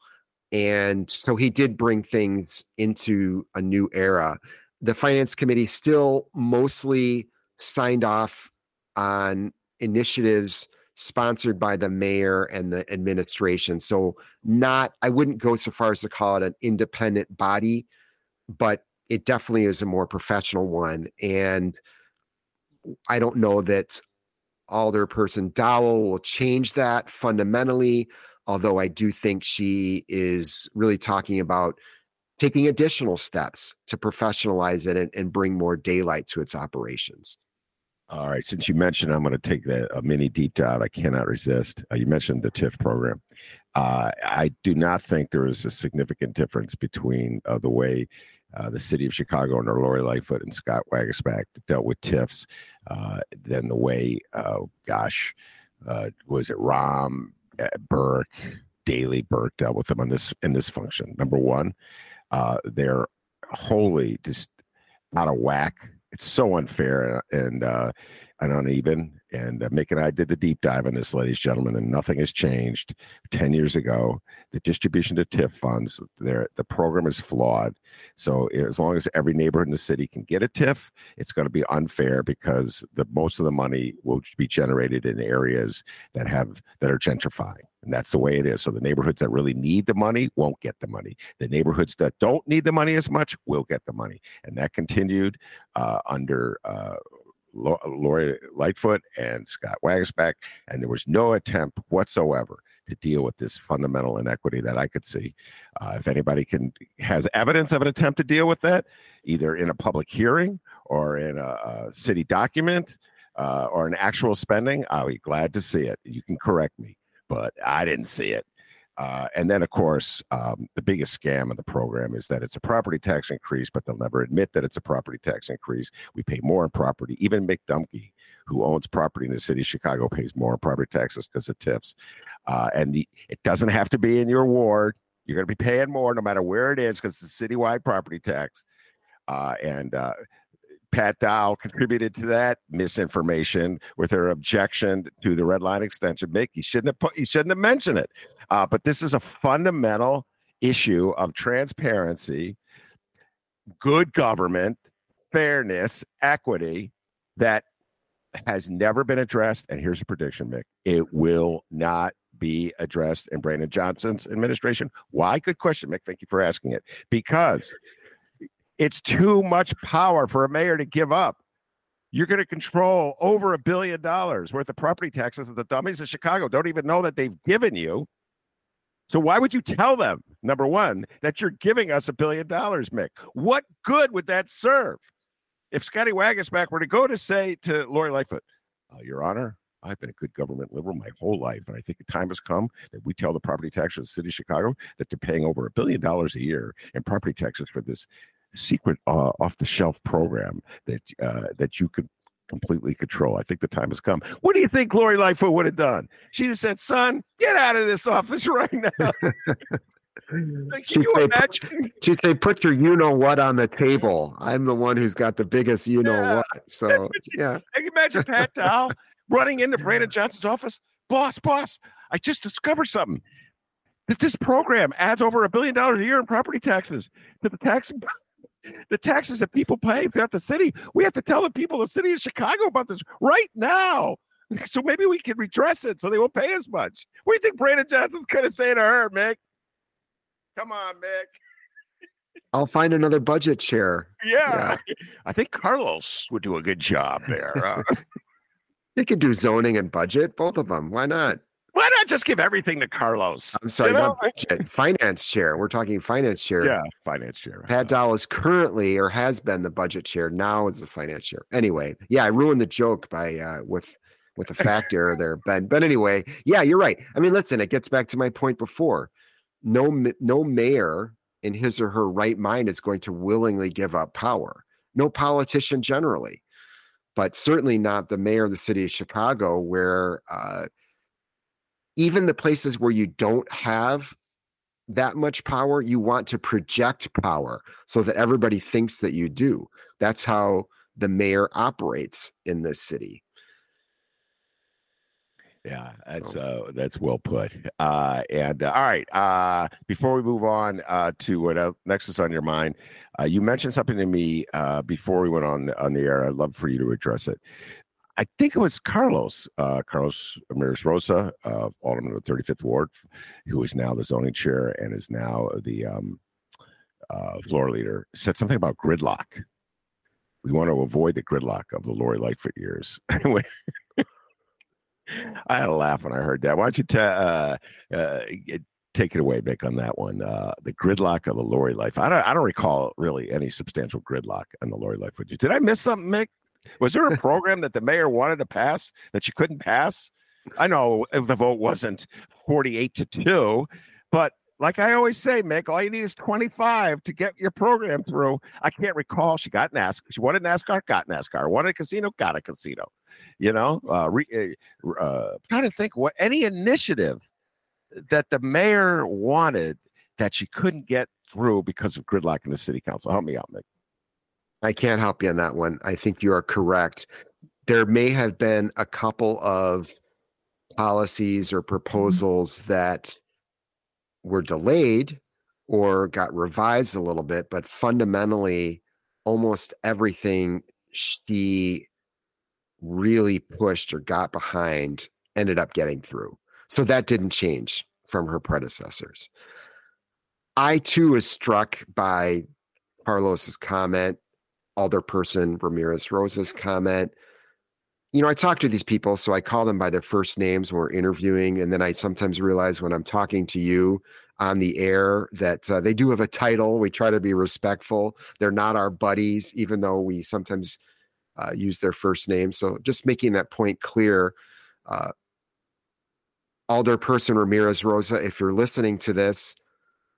And so he did bring things into a new era. The finance committee still mostly signed off on initiatives sponsored by the mayor and the administration. So, not, I wouldn't go so far as to call it an independent body, but it definitely is a more professional one. And I don't know that Alderperson Dowell will change that fundamentally, although I do think she is really talking about taking additional steps to professionalize it and, and bring more daylight to its operations. All right. Since you mentioned, I'm going to take a mini deep dive. I cannot resist. Uh, you mentioned the TIF program. Uh, I do not think there is a significant difference between uh, the way uh, the city of Chicago under Lori Lightfoot and Scott Waguespack dealt with TIFs uh, than the way, uh, gosh, was it uh, Burke, Daley Burke dealt with them on this in this function. Number one, they're wholly just out of whack. It's so unfair and and uneven. And uh, Mick and I did the deep dive on this, ladies and gentlemen, and nothing has changed. 10 years ago, the distribution to TIF funds, the program is flawed. So as long as every neighborhood in the city can get a TIF, it's going to be unfair because the most of the money will be generated in areas that have that are gentrifying. And that's the way it is. So the neighborhoods that really need the money won't get the money. The neighborhoods that don't need the money as much will get the money. And that continued uh, under uh, Lori Lightfoot and Scott Waguespack, and there was no attempt whatsoever to deal with this fundamental inequity that I could see. Uh, if anybody can has evidence of an attempt to deal with that, either in a public hearing or in a, a city document uh, or an actual spending, I'll be glad to see it. You can correct me, but I didn't see it. Uh, and then, of course, um, the biggest scam of the program is that it's a property tax increase, but they'll never admit that it's a property tax increase. We pay more in property. Even Mick Dumke, who owns property in the city of Chicago, pays more in property taxes because of TIFs. Uh, and the, it doesn't have to be in your ward. You're going to be paying more no matter where it is because it's a citywide property tax. Uh, and uh, Pat Dowell contributed to that misinformation with her objection to the red line extension. Mick, he shouldn't have put, he shouldn't have mentioned it. Uh, but this is a fundamental issue of transparency, good government, fairness, equity that has never been addressed. And here's a prediction, Mick: it will not be addressed in Brandon Johnson's administration. Why? Good question, Mick. Thank you for asking it. Because it's too much power for a mayor to give up. You're going to control over a billion dollars worth of property taxes that the dummies of Chicago don't even know that they've given you. So why would you tell them, number one, that you're giving us a billion dollars, Mick? What good would that serve? If Scotty Waguespack were to go to say to Lori Lightfoot, uh, Your Honor, I've been a good government liberal my whole life, and I think the time has come that we tell the property taxes of the city of Chicago that they're paying over a billion dollars a year in property taxes for this secret uh, off the shelf program that uh, that you could completely control. I think the time has come. What do you think Lori Lightfoot would have done? She'd have said, "Son, get out of this office <laughs> right now." <laughs> Like, you say, imagine? <laughs> She'd say, "Put your you know what on the table." I'm the one who's got the biggest you know Yeah. what. So yeah, Can you imagine Pat Dowell running into Brandon Johnson's office? Boss, boss, I just discovered something. That this program adds over a billion dollars a year in property taxes to the tax the taxes that people pay throughout the city. We have to tell the people of the city of Chicago about this right now. <laughs> So maybe we can redress it so they won't pay as much. What do you think Brandon Johnson's gonna say to her, Mick? Come on, Mick. <laughs> I'll find another budget chair. Yeah. I think Carlos would do a good job there. <laughs> They could do zoning and budget, both of them. Why not? Why not just give everything to Carlos? I'm sorry, You know, budget. Finance chair. We're talking finance chair. Yeah, finance chair. Pat Dowell is currently or has been the budget chair. Now is the finance chair. Anyway, yeah, I ruined the joke by uh, with with a fact error <laughs> there, Ben. But anyway, yeah, you're right. I mean, listen, it gets back to my point before. No, no mayor in his or her right mind is going to willingly give up power. No politician generally, but certainly not the mayor of the city of Chicago, where uh, even the places where you don't have that much power, you want to project power so that everybody thinks that you do. That's how the mayor operates in this city. Yeah, that's uh that's well put. Uh and uh, all right, uh before we move on uh to what else, next is on your mind, uh you mentioned something to me uh before we went on on the air. I'd love for you to address it. I think it was Carlos, uh Carlos Ramirez Rosa, uh Alderman of the 35th Ward, who is now the zoning chair and is now the um uh floor leader, said something about gridlock. We want to avoid the gridlock of the Lori Lightfoot years. <laughs> I had a laugh when I heard that. Why don't you ta- uh, uh, take it away, Mick, on that one? Uh, the gridlock of the Lori life. I don't. I don't recall really any substantial gridlock on the Lori you? Did I miss something, Mick? Was there a <laughs> program that the mayor wanted to pass that you couldn't pass? I know the vote wasn't forty-eight to two, but like I always say, Mick, all you need is twenty-five to get your program through. I can't recall. She got NASCAR. She wanted NASCAR. Got NASCAR. Wanted a casino. Got a casino. You know, uh, re, uh, uh, trying to think what any initiative that the mayor wanted that she couldn't get through because of gridlock in the city council. Help me out, Mick. I can't help you on that one. I think you are correct. There may have been a couple of policies or mm-hmm. proposals that were delayed or got revised a little bit, but fundamentally, almost everything she really pushed or got behind ended up getting through. So that didn't change from her predecessors. I too was struck by Carlos's comment, Alderperson Ramirez Rosa's comment. You know, I talk to these people, so I call them by their first names when we're interviewing. And then I sometimes realize when I'm talking to you on the air that uh, they do have a title. We try to be respectful. They're not our buddies, even though we sometimes uh, use their first name. So just making that point clear. Uh, Alderperson Ramirez Rosa, if you're listening to this,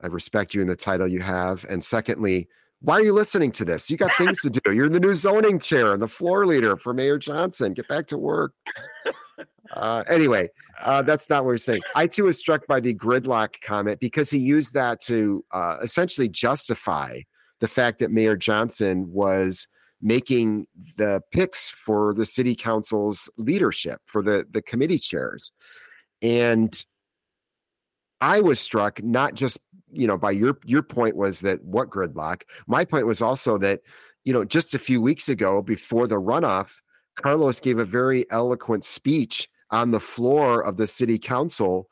I respect you in the title you have. And secondly, why are you listening to this? You got things to do. You're the new zoning chair and the floor leader for Mayor Johnson. Get back to work. Uh, anyway, uh, that's not what we're saying. I too was struck by the gridlock comment because he used that to uh, essentially justify the fact that Mayor Johnson was making the picks for the city council's leadership for the the committee chairs, and I was struck not just you know by your your point was that what gridlock. My point was also that you know just a few weeks ago before the runoff, Carlos gave a very eloquent speech on the floor of the city council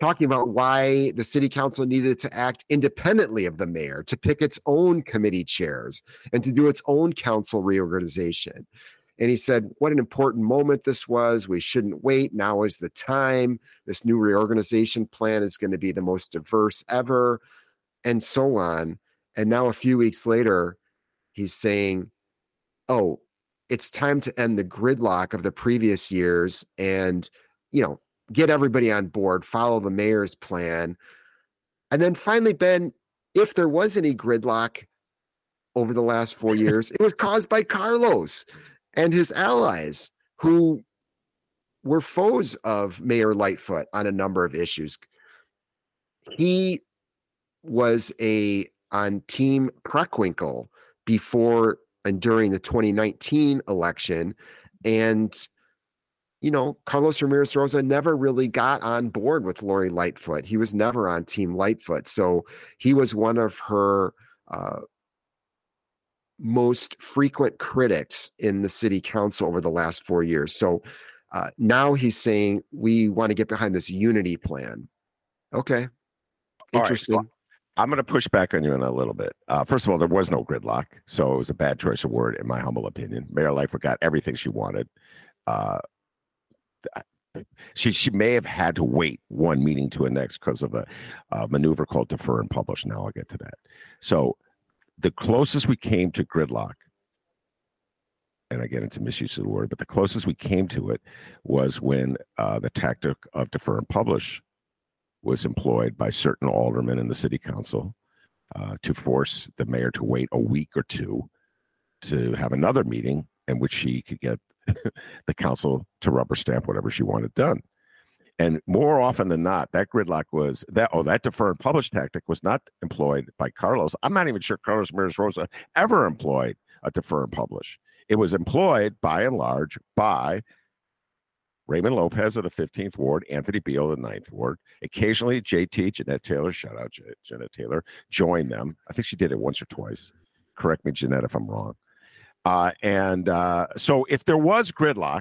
talking about why the city council needed to act independently of the mayor to pick its own committee chairs and to do its own council reorganization. And he said, What an important moment this was. We shouldn't wait. Now is the time. This new reorganization plan is going to be the most diverse ever, and so on. And now, a few weeks later, he's saying, Oh, it's time to end the gridlock of the previous years and, you know, get everybody on board, follow the mayor's plan. And then finally, Ben, if there was any gridlock over the last four years, it was caused by Carlos and his allies who were foes of Mayor Lightfoot on a number of issues. He was a on Team Preckwinkle before and during the 2019 election. And, you know, Carlos Ramirez Rosa never really got on board with Lori Lightfoot. He was never on Team Lightfoot. So he was one of her uh, most frequent critics in the city council over the last four years. So uh, now he's saying we want to get behind this unity plan. Okay. Interesting. Right, so I'm going to push back on you in a little bit. Uh, first of all, there was no gridlock, so it was a bad choice of word, in my humble opinion. Mayor Lightfoot got everything she wanted. Uh, she she may have had to wait one meeting to a next because of a uh, maneuver called defer and publish. Now I'll get to that. So the closest we came to gridlock, and I get into misuse of the word, but the closest we came to it was when uh, the tactic of defer and publish was employed by certain aldermen in the city council uh, to force the mayor to wait a week or two to have another meeting in which she could get <laughs> the council to rubber stamp whatever she wanted done. And more often than not, that gridlock was that oh that defer and publish tactic was not employed by Carlos. I'm not even sure Carlos Ramirez Rosa ever employed a defer and publish. It was employed by and large by Raymond Lopez of the 15th Ward, Anthony Beale of the 9th Ward. Occasionally, JT, Jeanette Taylor, shout out Jeanette Taylor, joined them. I think she did it once or twice. Correct me, Jeanette, if I'm wrong. Uh, and uh, so, if there was gridlock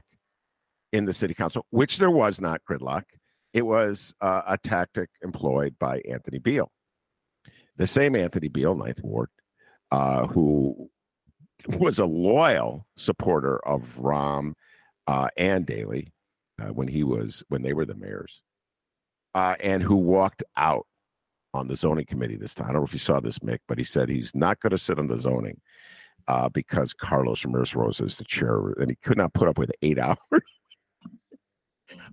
in the city council, which there was not gridlock, it was uh, a tactic employed by Anthony Beale. The same Anthony Beale, 9th Ward, uh, who was a loyal supporter of Rahm uh, and Daley uh, when he was when they were the mayors, uh, and who walked out on the zoning committee this time. I don't know if you saw this, Mick, but he said he's not going to sit on the zoning uh, because Carlos Ramirez Rosa is the chair, and he could not put up with eight <laughs> hours.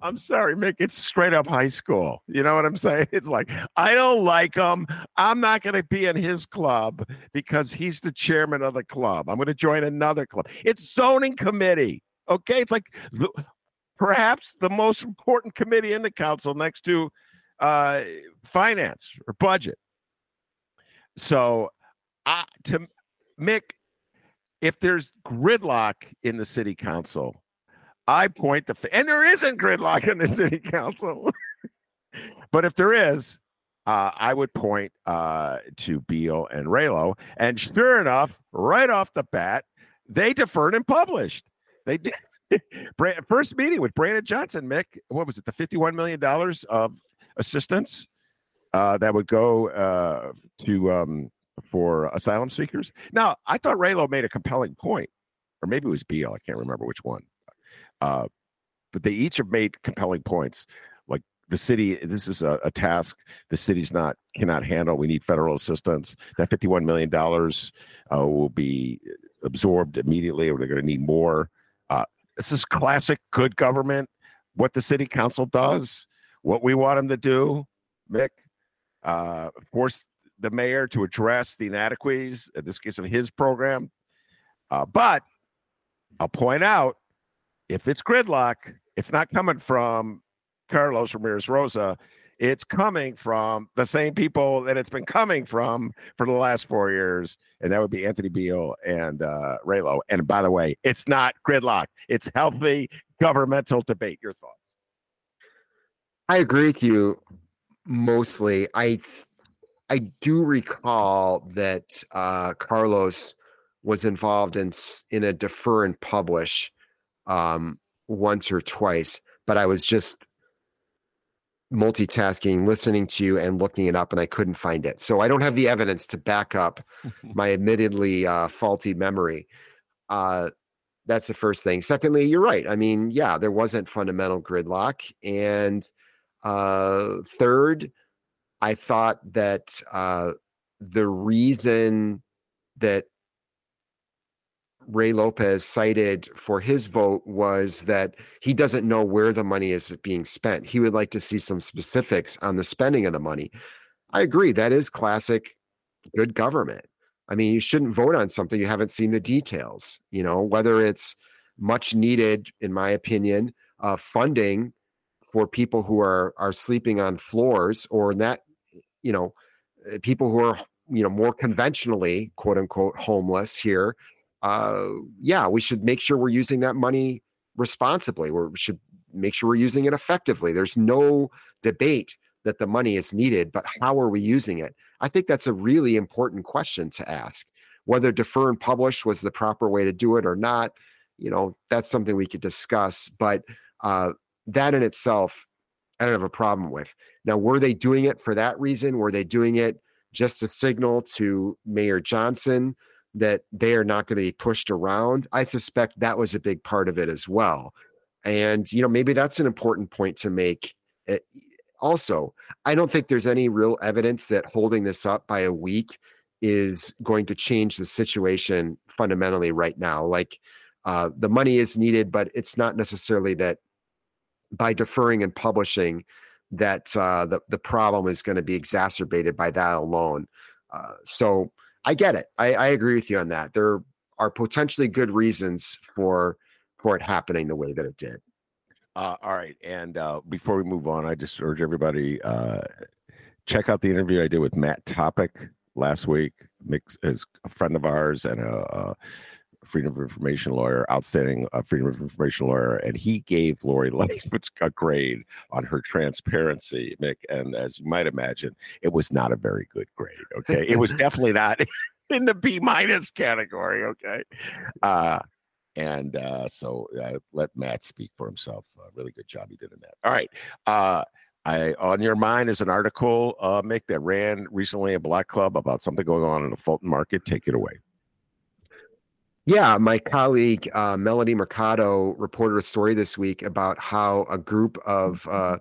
I'm sorry, Mick. It's straight up high school. You know what I'm saying? <laughs> It's like, I don't like him. I'm not going to be in his club because he's the chairman of the club. I'm going to join another club. It's zoning committee. Okay. It's like perhaps the most important committee in the council next to uh, finance or budget. So, uh, to Mick, if there's gridlock in the city council, I point the and there isn't gridlock in the city council. <laughs> but if there is, uh, I would point uh, to Beale and Raylo, and sure enough, right off the bat, they deferred and published. They did. <laughs> First meeting with Brandon Johnson, Mick. What was it? The fifty-one million dollars of assistance uh, that would go uh, to um, for asylum seekers. Now, I thought Raylo made a compelling point, or maybe it was Beale. I can't remember which one. Uh, but they each have made compelling points. Like the city, this is a, a task the city's not cannot handle. We need federal assistance. That fifty-one million dollars uh, will be absorbed immediately, or they're going to need more. Uh, this is classic good government. What the city council does, what we want them to do, Mick, uh, force the mayor to address the inadequacies, in this case of his program. Uh, but I'll point out if it's gridlock, it's not coming from Carlos Ramirez Rosa. It's coming from the same people that it's been coming from for the last four years, and that would be Anthony Beale and uh, Raylo. And by the way, it's not gridlock; it's healthy governmental debate. Your thoughts? I agree with you mostly. I I do recall that uh, Carlos was involved in in a defer and publish um, once or twice, but I was just multitasking, listening to you and looking it up, and I couldn't find it. So I don't have the evidence to back up <laughs> my admittedly uh, faulty memory. Uh, that's the first thing. Secondly, you're right. I mean, yeah, there wasn't fundamental gridlock. And uh, third, I thought that uh, the reason that Ray Lopez cited for his vote was that he doesn't know where the money is being spent. He would like to see some specifics on the spending of the money. I agree. That is classic good government. I mean, you shouldn't vote on something you haven't seen the details, you know, whether it's much needed, in my opinion, uh, funding for people who are are sleeping on floors or that, you know, people who are you know more conventionally quote unquote homeless here uh, yeah we should make sure we're using that money responsibly. We should make sure we're using it effectively. There's no debate that the money is needed but how are we using it? I think that's a really important question to ask. Whether defer and publish was the proper way to do it or not you know that's something we could discuss but uh, that in itself i don't have a problem with. Now were they doing it for that reason? Were they doing it just to signal to mayor johnson that they are not going to be pushed around i suspect that was a big part of it as well and you know maybe that's an important point to make eh, also i don't think there's any real evidence that holding this up by a week is going to change the situation fundamentally right now. Like uh, the money is needed, but it's not necessarily that by deferring and publishing that uh, the the problem is going to be exacerbated by that alone. Uh, so I get it. I, I agree with you on that. There are potentially good reasons for for it happening the way that it did. Uh, all right, and uh, before we move on, I just urge everybody uh, check out the interview I did with Matt Topic last week. Mix is a friend of ours and a, a freedom of information lawyer, outstanding uh, freedom of information lawyer, and he gave Lori <laughs> Lightfoot a grade on her transparency, Mick. And as you might imagine, it was not a very good grade. Okay, it was <laughs> definitely not <laughs> in the B minus category. Okay, uh, and uh, so uh, let Matt speak for himself. really good job he did in that. All right. Uh, I on your mind is an article, uh, Mick, that ran recently at Block Club about something going on in the Fulton market. Take it away. Yeah, my colleague uh, Melody Mercado reported a story this week about how a group of uh,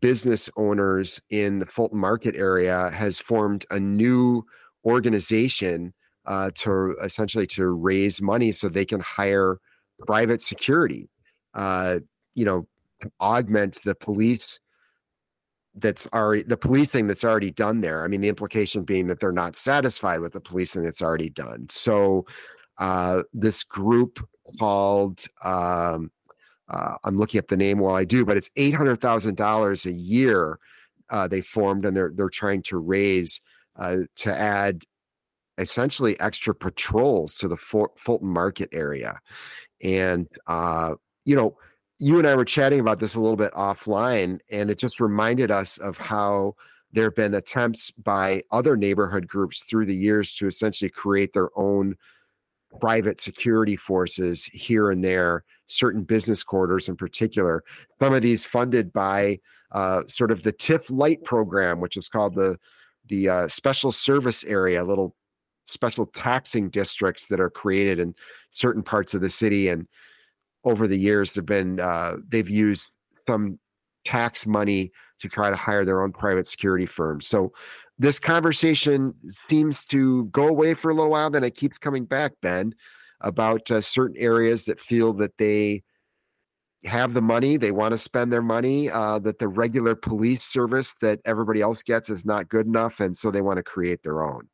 business owners in the Fulton market area has formed a new organization uh, to essentially to raise money so they can hire private security. Uh, you know, augment the police that's already the policing that's already done there. I mean, the implication being that they're not satisfied with the policing that's already done. So, uh, this group called um, uh, I'm looking up the name while I do, but it's eight hundred thousand dollars a year uh, they formed, and they're they're trying to raise uh, to add essentially extra patrols to the Fulton Market area, and uh, you know you and I were chatting about this a little bit offline, and it just reminded us of how there have been attempts by other neighborhood groups through the years to essentially create their own private security forces here and there, certain business quarters in particular. Some of these funded by uh, sort of the TIF Light program, which is called the the uh, Special Service Area, little special taxing districts that are created in certain parts of the city and over the years they've been uh, they've used some tax money to try to hire their own private security firms. So this conversation seems to go away for a little while, then it keeps coming back, Ben, about uh, certain areas that feel that they have the money, they want to spend their money, uh, that the regular police service that everybody else gets is not good enough, and so they want to create their own.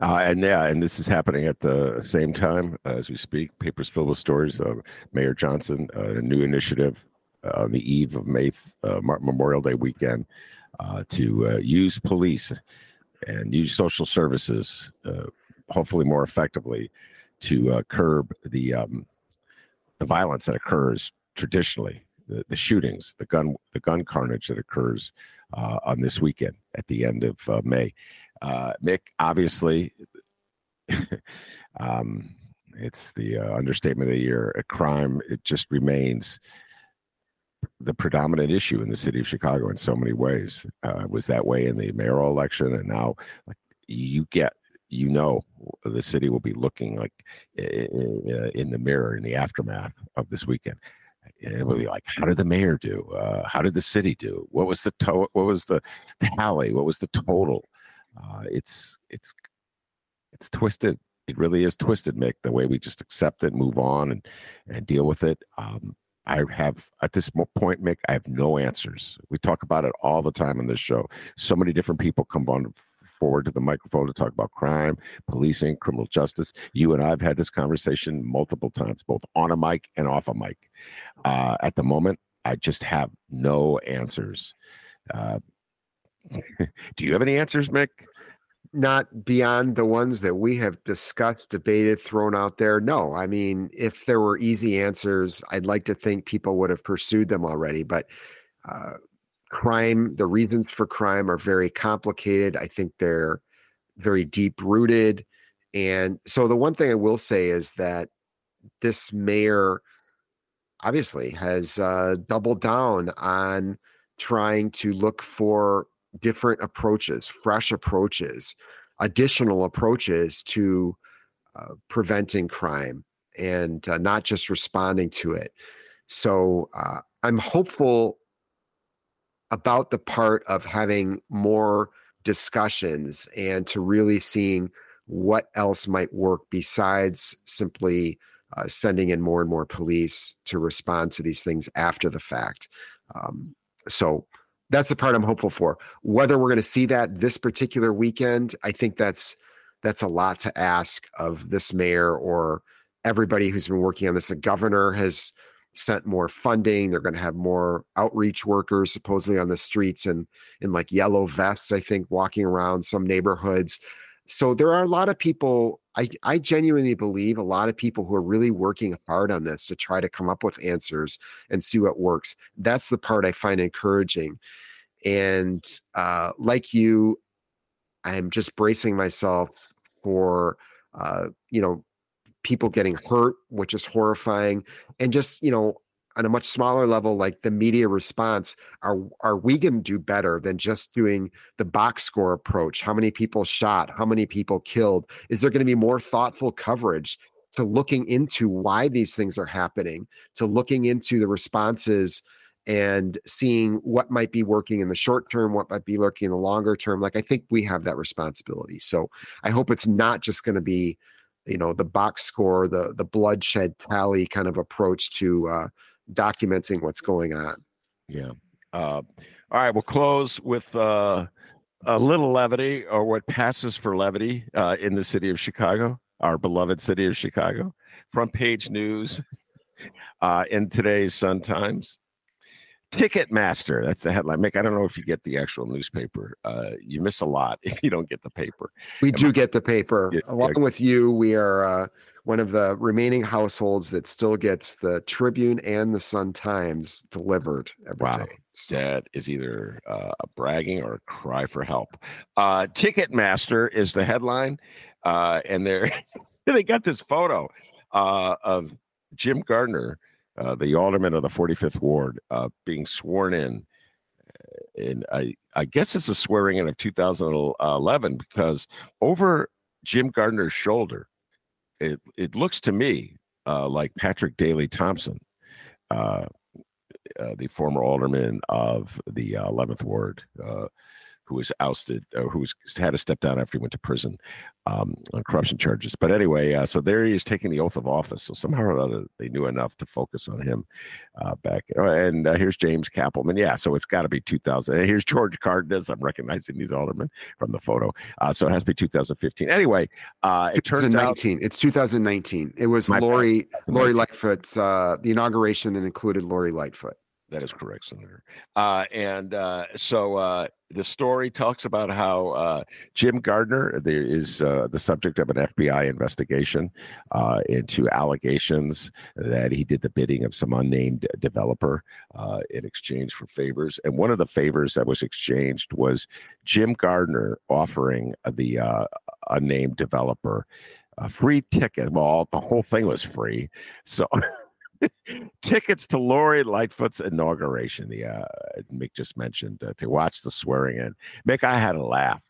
Uh, and yeah, and this is happening at the same time as we speak. Papers filled with stories. of Mayor Johnson, uh, a new initiative uh, on the eve of May uh, Memorial Day weekend uh, to uh, use police and use social services, hopefully more effectively, to curb the um, the violence that occurs traditionally, the, the shootings, the gun the gun carnage that occurs on this weekend at the end of May. Uh, Mick, obviously, <laughs> um, it's the uh, understatement of the year. A crime, it just remains the predominant issue in the city of Chicago in so many ways. Uh, was that way in the mayoral election, and now like, you get, you know, the city will be looking like in the mirror in the aftermath of this weekend. And it will be like, how did the mayor do? Uh, how did the city do? What was the to- what was the tally? What was the total? Uh, it's it's it's twisted. It really is twisted, Mick. The way we just accept it, move on, and and deal with it. Um, I have at this point, Mick, I have no answers. We talk about it all the time on this show. So many different people come on forward to the microphone to talk about crime, policing, criminal justice. You and I have had this conversation multiple times, both on a mic and off a mic. Uh, at the moment, I just have no answers. Uh, <laughs> Do you have any answers, Mick? Not beyond the ones that we have discussed, debated, thrown out there. No, I mean, if there were easy answers, I'd like to think people would have pursued them already. But uh, crime, the reasons for crime are very complicated. I think they're very deep rooted. And so the one thing I will say is that this mayor obviously has uh, doubled down on trying to look for different approaches, fresh approaches, additional approaches to uh, preventing crime and uh, not just responding to it. So uh, I'm hopeful about the part of having more discussions and to really seeing what else might work besides simply uh, sending in more and more police to respond to these things after the fact. Um, so that's the part I'm hopeful for. Whether we're going to see that this particular weekend, I think that's that's a lot to ask of this mayor or everybody who's been working on this. The governor has sent more funding. They're going to have more outreach workers supposedly on the streets and in like yellow vests, I think, walking around some neighborhoods. So there are a lot of people. I, I genuinely believe a lot of people who are really working hard on this to try to come up with answers and see what works. That's the part I find encouraging. And uh, like you, I'm just bracing myself for uh, you know people getting hurt, which is horrifying, and just you know on a much smaller level, like the media response, are are we going to do better than just doing the box score approach? How many people shot? How many people killed? Is there going to be more thoughtful coverage to looking into why these things are happening? To looking into the responses and seeing what might be working in the short term, what might be working in the longer term. Like I think we have that responsibility. So I hope it's not just going to be you know the box score the the bloodshed tally kind of approach to uh, documenting what's going on. Yeah. Uh, all right we'll close with uh, a little levity or what passes for levity uh, in the city of chicago our beloved city of chicago. Front page news uh, in today's sun times Ticketmaster. That's the headline. Mick, I don't know if you get the actual newspaper. Uh, you miss a lot <laughs> if you don't get the paper. We Am do I, get the paper. Yeah, Along yeah. with you, we are uh, one of the remaining households that still gets the Tribune and the Sun Times delivered every wow. day. So. That is either uh, a bragging or a cry for help. Uh, Ticketmaster is the headline. Uh, and they're, <laughs> they got this photo uh, of Jim Gardiner uh, the alderman of the 45th ward, uh, being sworn in. And I, I guess it's a swearing in of 2011 because over Jim Gardiner's shoulder, it, it looks to me uh, like Patrick Daley Thompson, uh, uh, the former alderman of the 11th ward who was ousted, uh, who was had to step down after he went to prison um, on corruption charges. But anyway, uh, so there he is taking the oath of office. So somehow or other, they knew enough to focus on him uh, back. Uh, and uh, here's James Cappleman. Yeah, so it's got to be 2000. And here's George Cardenas. I'm recognizing these aldermen from the photo. Uh, so it has to be 2015. Anyway, it turns out it's 2019. It was Lori Lori Lightfoot's the inauguration that included Lori Lightfoot. That is correct, Senator. Uh, and uh, so uh, the story talks about how uh, Jim Gardiner there is uh, the subject of an FBI investigation uh, into allegations that he did the bidding of some unnamed developer in exchange for favors. And one of the favors that was exchanged was Jim Gardiner offering the unnamed developer a free ticket. Well, the whole thing was free. So. <laughs> tickets to Lori Lightfoot's inauguration. The uh, Mick just mentioned uh, to watch the swearing in. Mick, I had a laugh.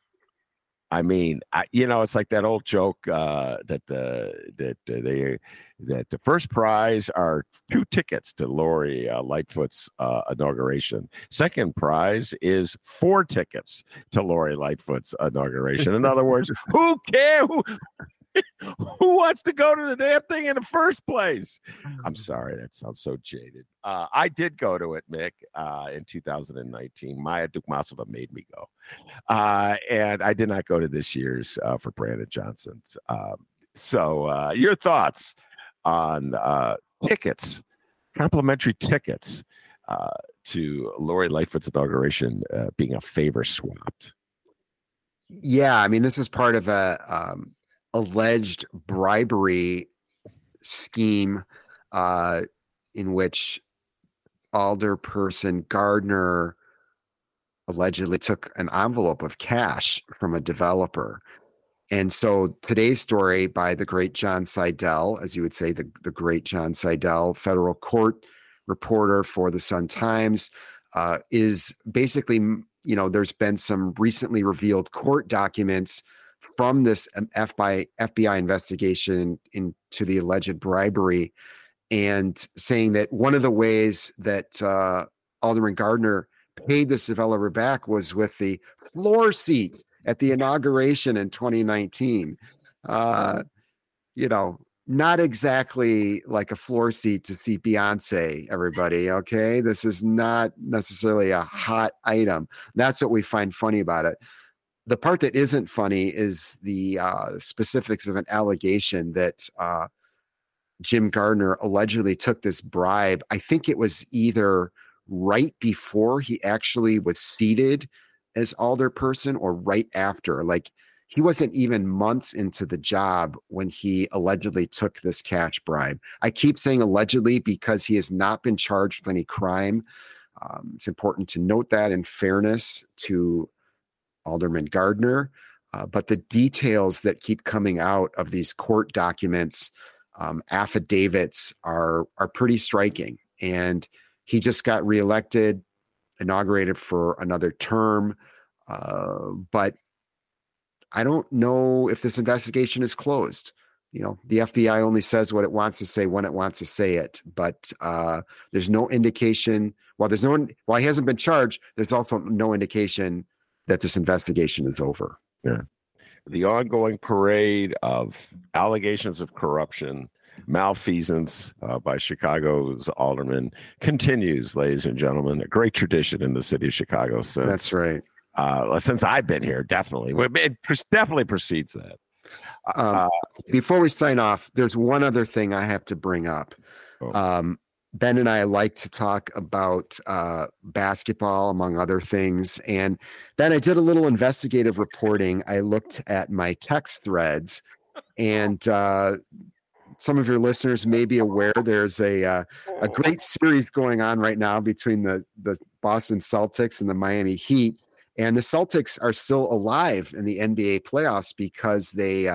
I mean, I, you know, it's like that old joke uh, that uh, that uh, they that the first prize are two tickets to Lori uh, Lightfoot's uh, inauguration. Second prize is four tickets to Lori Lightfoot's inauguration. In other words, <laughs> who cares? Who, <laughs> Who wants to go to the damn thing in the first place? I'm sorry, that sounds so jaded. Uh, I did go to it, Mick, uh, in 2019. Maya Dukmasova made me go. Uh, and I did not go to this year's uh, for Brandon Johnson's. Um, so, uh, your thoughts on uh, tickets, complimentary tickets to Lori Lightfoot's inauguration uh, being a favor swapped. Yeah, I mean, this is part of a um, alleged bribery scheme uh, in which alderperson Gardiner allegedly took an envelope of cash from a developer. And so today's story by the great John Seidel, as you would say, the, the great John Seidel, federal court reporter for the Sun Times, uh, is basically, you know, there's been some recently revealed court documents from this FBI, FBI investigation into the alleged bribery and saying that one of the ways that uh, Alderman Gardiner paid this developer back was with the floor seat at the inauguration in 2019. Uh, you know, not exactly like a floor seat to see Beyonce, everybody. Okay. This is not necessarily a hot item. That's what we find funny about it. The part that isn't funny is the uh, specifics of an allegation that uh, Jim Gardiner allegedly took this bribe. I think it was either right before he actually was seated as alderperson or right after. Like he wasn't even months into the job when he allegedly took this cash bribe. I keep saying allegedly because he has not been charged with any crime. Um, it's important to note that in fairness to Alderman Gardiner. Uh, but the details that keep coming out of these court documents, um, affidavits, are are pretty striking. And he just got reelected inaugurated for another term. Uh, but I don't know if this investigation is closed. You know, the FBI only says what it wants to say when it wants to say it, but uh, there's no indication. While there's no, while he hasn't been charged, there's also no indication that this investigation is over. Yeah, the ongoing parade of allegations of corruption malfeasance uh, by Chicago's aldermen continues, ladies and gentlemen. A great tradition in the city of Chicago. Since, That's right. Uh, since I've been here, definitely. It definitely precedes that. Um, uh, before we sign off, there's one other thing I have to bring up. Oh. Um, ben and I like to talk about uh, basketball, among other things. And Ben, I did a little investigative reporting. I looked at my text threads, <laughs> and uh, some of your listeners may be aware there's a uh, a great series going on right now between the the Boston Celtics and the Miami Heat, and the Celtics are still alive in the NBA playoffs because they.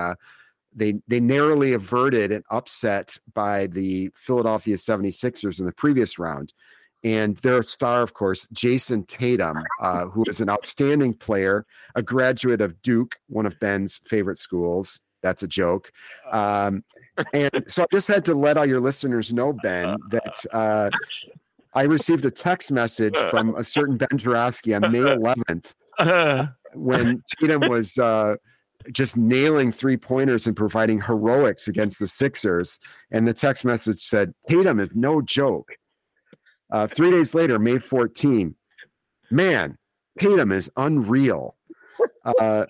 They they narrowly averted an upset by the Philadelphia 76ers in the previous round. And their star, of course, Jayson Tatum, uh, who is an outstanding player, a graduate of Duke, one of Ben's favorite schools. That's a joke. Um, and so I just had to let all your listeners know, Ben, that uh, I received a text message from a certain Ben Joravsky on May 11th <laughs> when Tatum was uh, just nailing three pointers and providing heroics against the Sixers. And the text message said, Tatum is no joke. Uh, three days later, May 14, man, Tatum is unreal. Uh,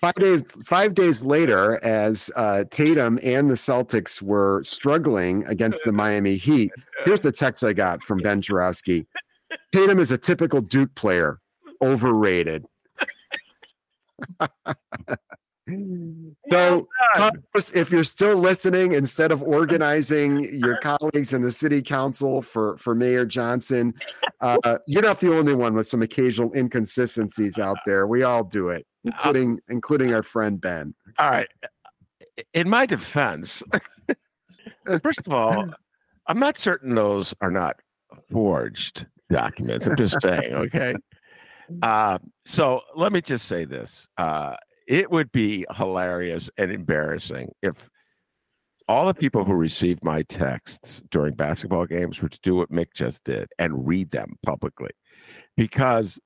five days five days later, as uh, Tatum and the Celtics were struggling against the Miami Heat, here's the text I got from Ben Joravsky. Tatum is a typical Duke player, overrated. <laughs> So, if you're still listening, instead of organizing your colleagues in the city council for for Mayor Johnson, uh, you're not the only one with some occasional inconsistencies out there. We all do it, including including our friend Ben. All right. In my defense, first of all, I'm not certain those are not forged documents. I'm just saying, okay. <laughs> Uh, so let me just say this. Uh, it would be hilarious and embarrassing if all the people who received my texts during basketball games were to do what Mick just did and read them publicly. Because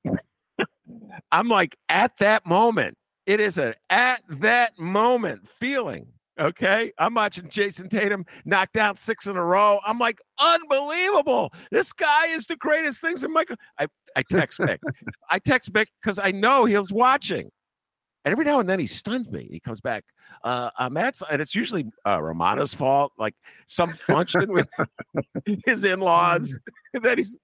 I'm like, at that moment, it is an at that moment feeling. Okay. I'm watching Jayson Tatum knock down six in a row. I'm like, unbelievable. This guy is the greatest things in Michael. I, I text Mick. <laughs> I text Mick because I know he was watching. And every now and then he stuns me. He comes back. Uh, uh Matt's, and it's usually uh, Romana's fault, like some function with <laughs> his in-laws. <laughs> that he's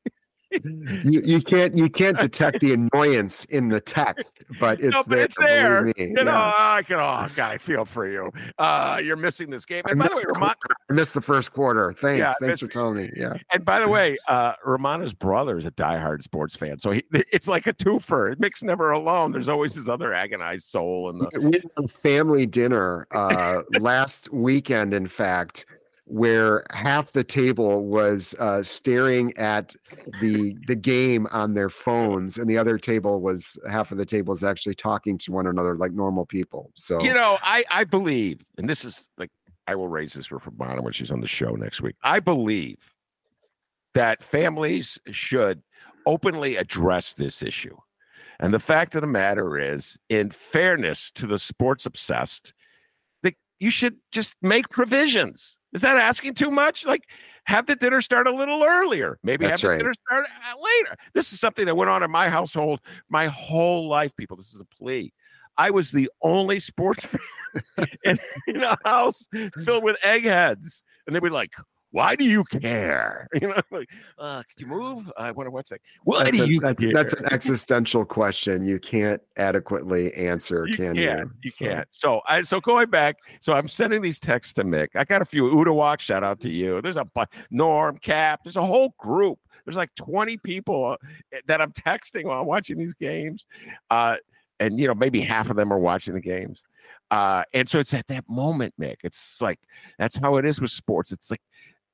you, you can't you can't detect the annoyance in the text, but it's no, but there. it's there. Me. You know, I can. Oh, God, I feel for you. Uh, you're missing this game. And I by the way, missed, Ramon, I missed the first quarter. Thanks, Yeah, thanks for me. Yeah, and by the way, uh, Romana's brother is a diehard sports fan, so he, it's like a twofer. Mick's never alone. There's always his other agonized soul in the. we had a family dinner uh, last weekend, in fact, where half the table was uh, staring at the the game on their phones, and the other table was half of the table was actually talking to one another like normal people. So You know, I I believe, and this is like I will raise this for Romana when she's on the show next week. I believe that families should openly address this issue. And the fact of the matter is, in fairness to the sports obsessed, you should just make provisions. Is that asking too much? Like, have the dinner start a little earlier. Maybe That's have the right. dinner start uh, later. This is something that went on in my household my whole life, people. This is a plea. I was the only sports <laughs> fan in, in a house filled with eggheads. And they'd be like, why do you care? <laughs> You know, like, uh, could you move? I want to watch that. Why that's, do a- you that's, care? that's an existential question you can't adequately answer, you can can't. you? You So- can't. So I so going back. So I'm sending these texts to Mick. I got a few Uda Udawak. Shout out to you. There's a Norm Cap. There's a whole group. There's like 20 people uh, that I'm texting while I'm watching these games, uh, and you know maybe half of them are watching the games. Uh, and so it's at that moment, Mick. It's like that's how it is with sports. It's like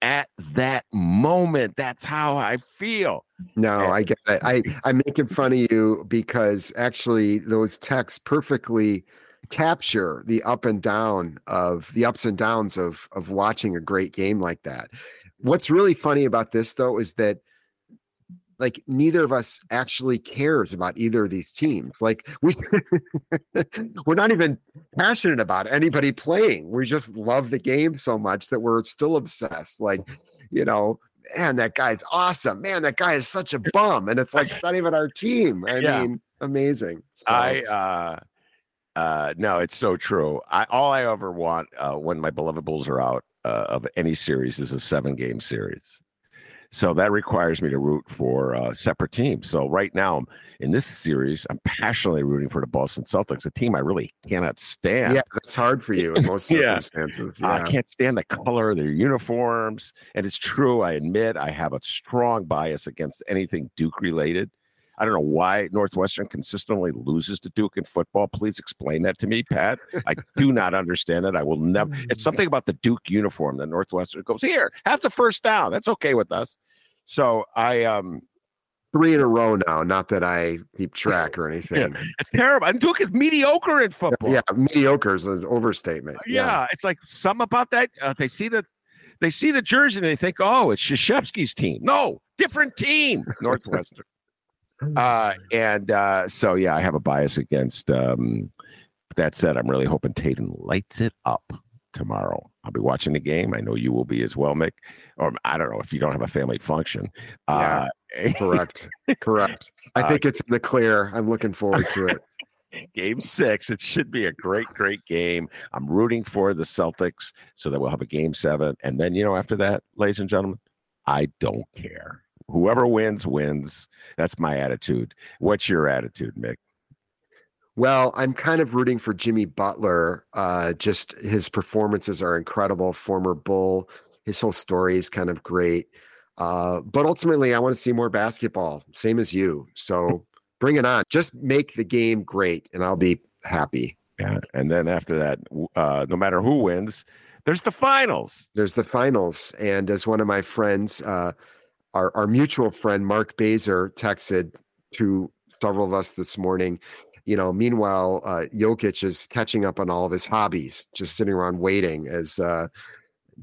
at that moment, that's how I feel. No, And- I get it. I <laughs> I'm making fun of you because actually those texts perfectly capture the up and down of the ups and downs of of watching a great game like that. What's really funny about this though is that like neither of us actually cares about either of these teams. Like we <laughs> we're not even passionate about anybody playing. We just love the game so much that we're still obsessed. Like, you know, man, that guy's awesome. Man, that guy is such a bum. And it's like it's not even our team. I Yeah. mean, amazing. So, I uh uh no, it's so true. I all I ever want uh when my beloved Bulls are out uh, of any series is a seven game series. So that requires me to root for uh, separate teams. So right now in this series, I'm passionately rooting for the Boston Celtics, a team I really cannot stand. yeah, that's hard for you in most <laughs> Yeah. circumstances. I can't stand the color of their uniforms. And it's true, I admit I have a strong bias against anything Duke related. I don't know why Northwestern consistently loses to Duke in football. Please explain that to me, Pat. I do <laughs> not understand it. I will never. It's something about the Duke uniform that Northwestern goes here, have the first down. That's okay with us. So I um Three in a row now. Not that I keep <laughs> track or anything. it's terrible. And Duke is mediocre in football. yeah, mediocre is an overstatement. yeah, it's like some about that. Uh, they see the they see the jersey and they think, oh, it's Krzyzewski's team. No, different team, Northwestern. Uh, and uh, so yeah, I have a bias against. Um, that said, I'm really hoping Tatum lights it up tomorrow. I'll be watching the game. I know you will be as well, Mick. Or I don't know if you don't have a family function. Uh, <laughs> Correct. Correct. I Uh, think it's in the clear. I'm looking forward to it. <laughs> game six. It should be a great, great game. I'm rooting for the Celtics so that we'll have a game seven. And then, you know, after that, ladies and gentlemen, I don't care. Whoever wins, wins. That's my attitude. What's your attitude, Mick? Well, I'm kind of rooting for Jimmy Butler. Uh, just his performances are incredible. Former Bull, his whole story is kind of great. Uh, but ultimately, I want to see more basketball, same as you. So <laughs> bring it on. Just make the game great, and I'll be happy. Yeah. And then after that, uh, no matter who wins, there's the finals. There's the finals, and as one of my friends, uh, our our mutual friend Mark Bazer texted to several of us this morning. You know, meanwhile, uh, Jokic is catching up on all of his hobbies, just sitting around waiting as uh,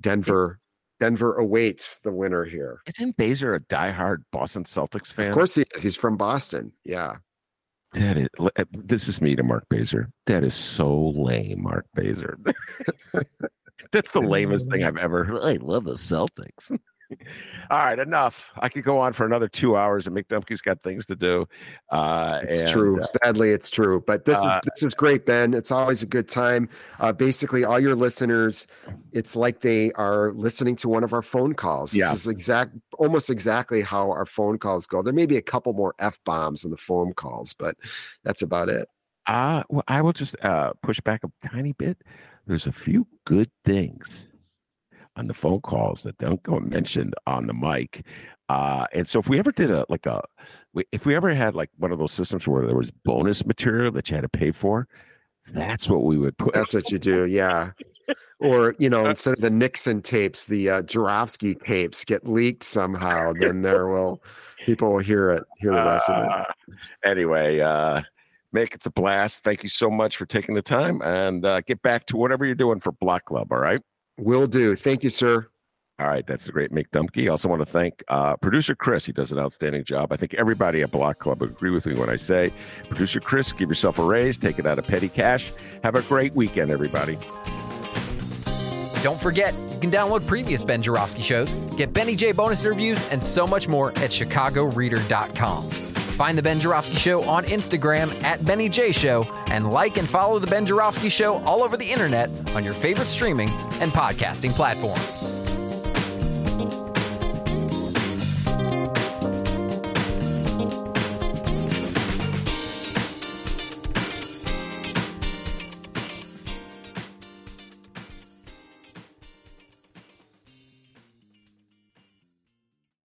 Denver Denver awaits the winner here. Isn't Bazer a diehard Boston Celtics fan? Of course, he is. He's from Boston. Yeah, That is, this is me to Mark Bazer. That is so lame, Mark Bazer. <laughs> That's the lamest thing I've ever heard. I love the Celtics. <laughs> All right, enough. I could go on for another two hours, and Mick Dumke's got things to do. Uh, it's and, true. uh, Sadly, it's true. But this uh, is this is great, Ben. It's always a good time. Uh, basically, all your listeners, it's like they are listening to one of our phone calls. Yeah. This is exact, almost exactly how our phone calls go. There may be a couple more f bombs in the phone calls, but that's about it. Uh, well, I will just uh, push back a tiny bit. There's a few good things on the phone calls that don't go mentioned on the mic. Uh, and so if we ever did a like a if we ever had like one of those systems where there was bonus material that you had to pay for, that's what we would put. That's what you do, <laughs> yeah. Or you know, instead of the Nixon tapes, the uh, Joravsky tapes get leaked somehow. Then there will people will hear it, hear the rest of it. Uh, anyway, uh, Mick, it's a blast. Thank you so much for taking the time and uh, get back to whatever you're doing for Block Club. All right. Will do. Thank you, sir. All right, that's the great Mick Dumke. Also want to thank uh, producer Chris. He does an outstanding job. I think everybody at Block Club would agree with me when I say, producer Chris, give yourself a raise, take it out of petty cash. Have a great weekend, everybody. Don't forget, you can download previous Ben Joravsky shows, get Benny J bonus interviews, and so much more at chicagoreader.com. Find the Ben Joravsky Show on Instagram at Benny J Show, and like and follow the Ben Joravsky Show all over the internet on your favorite streaming and podcasting platforms.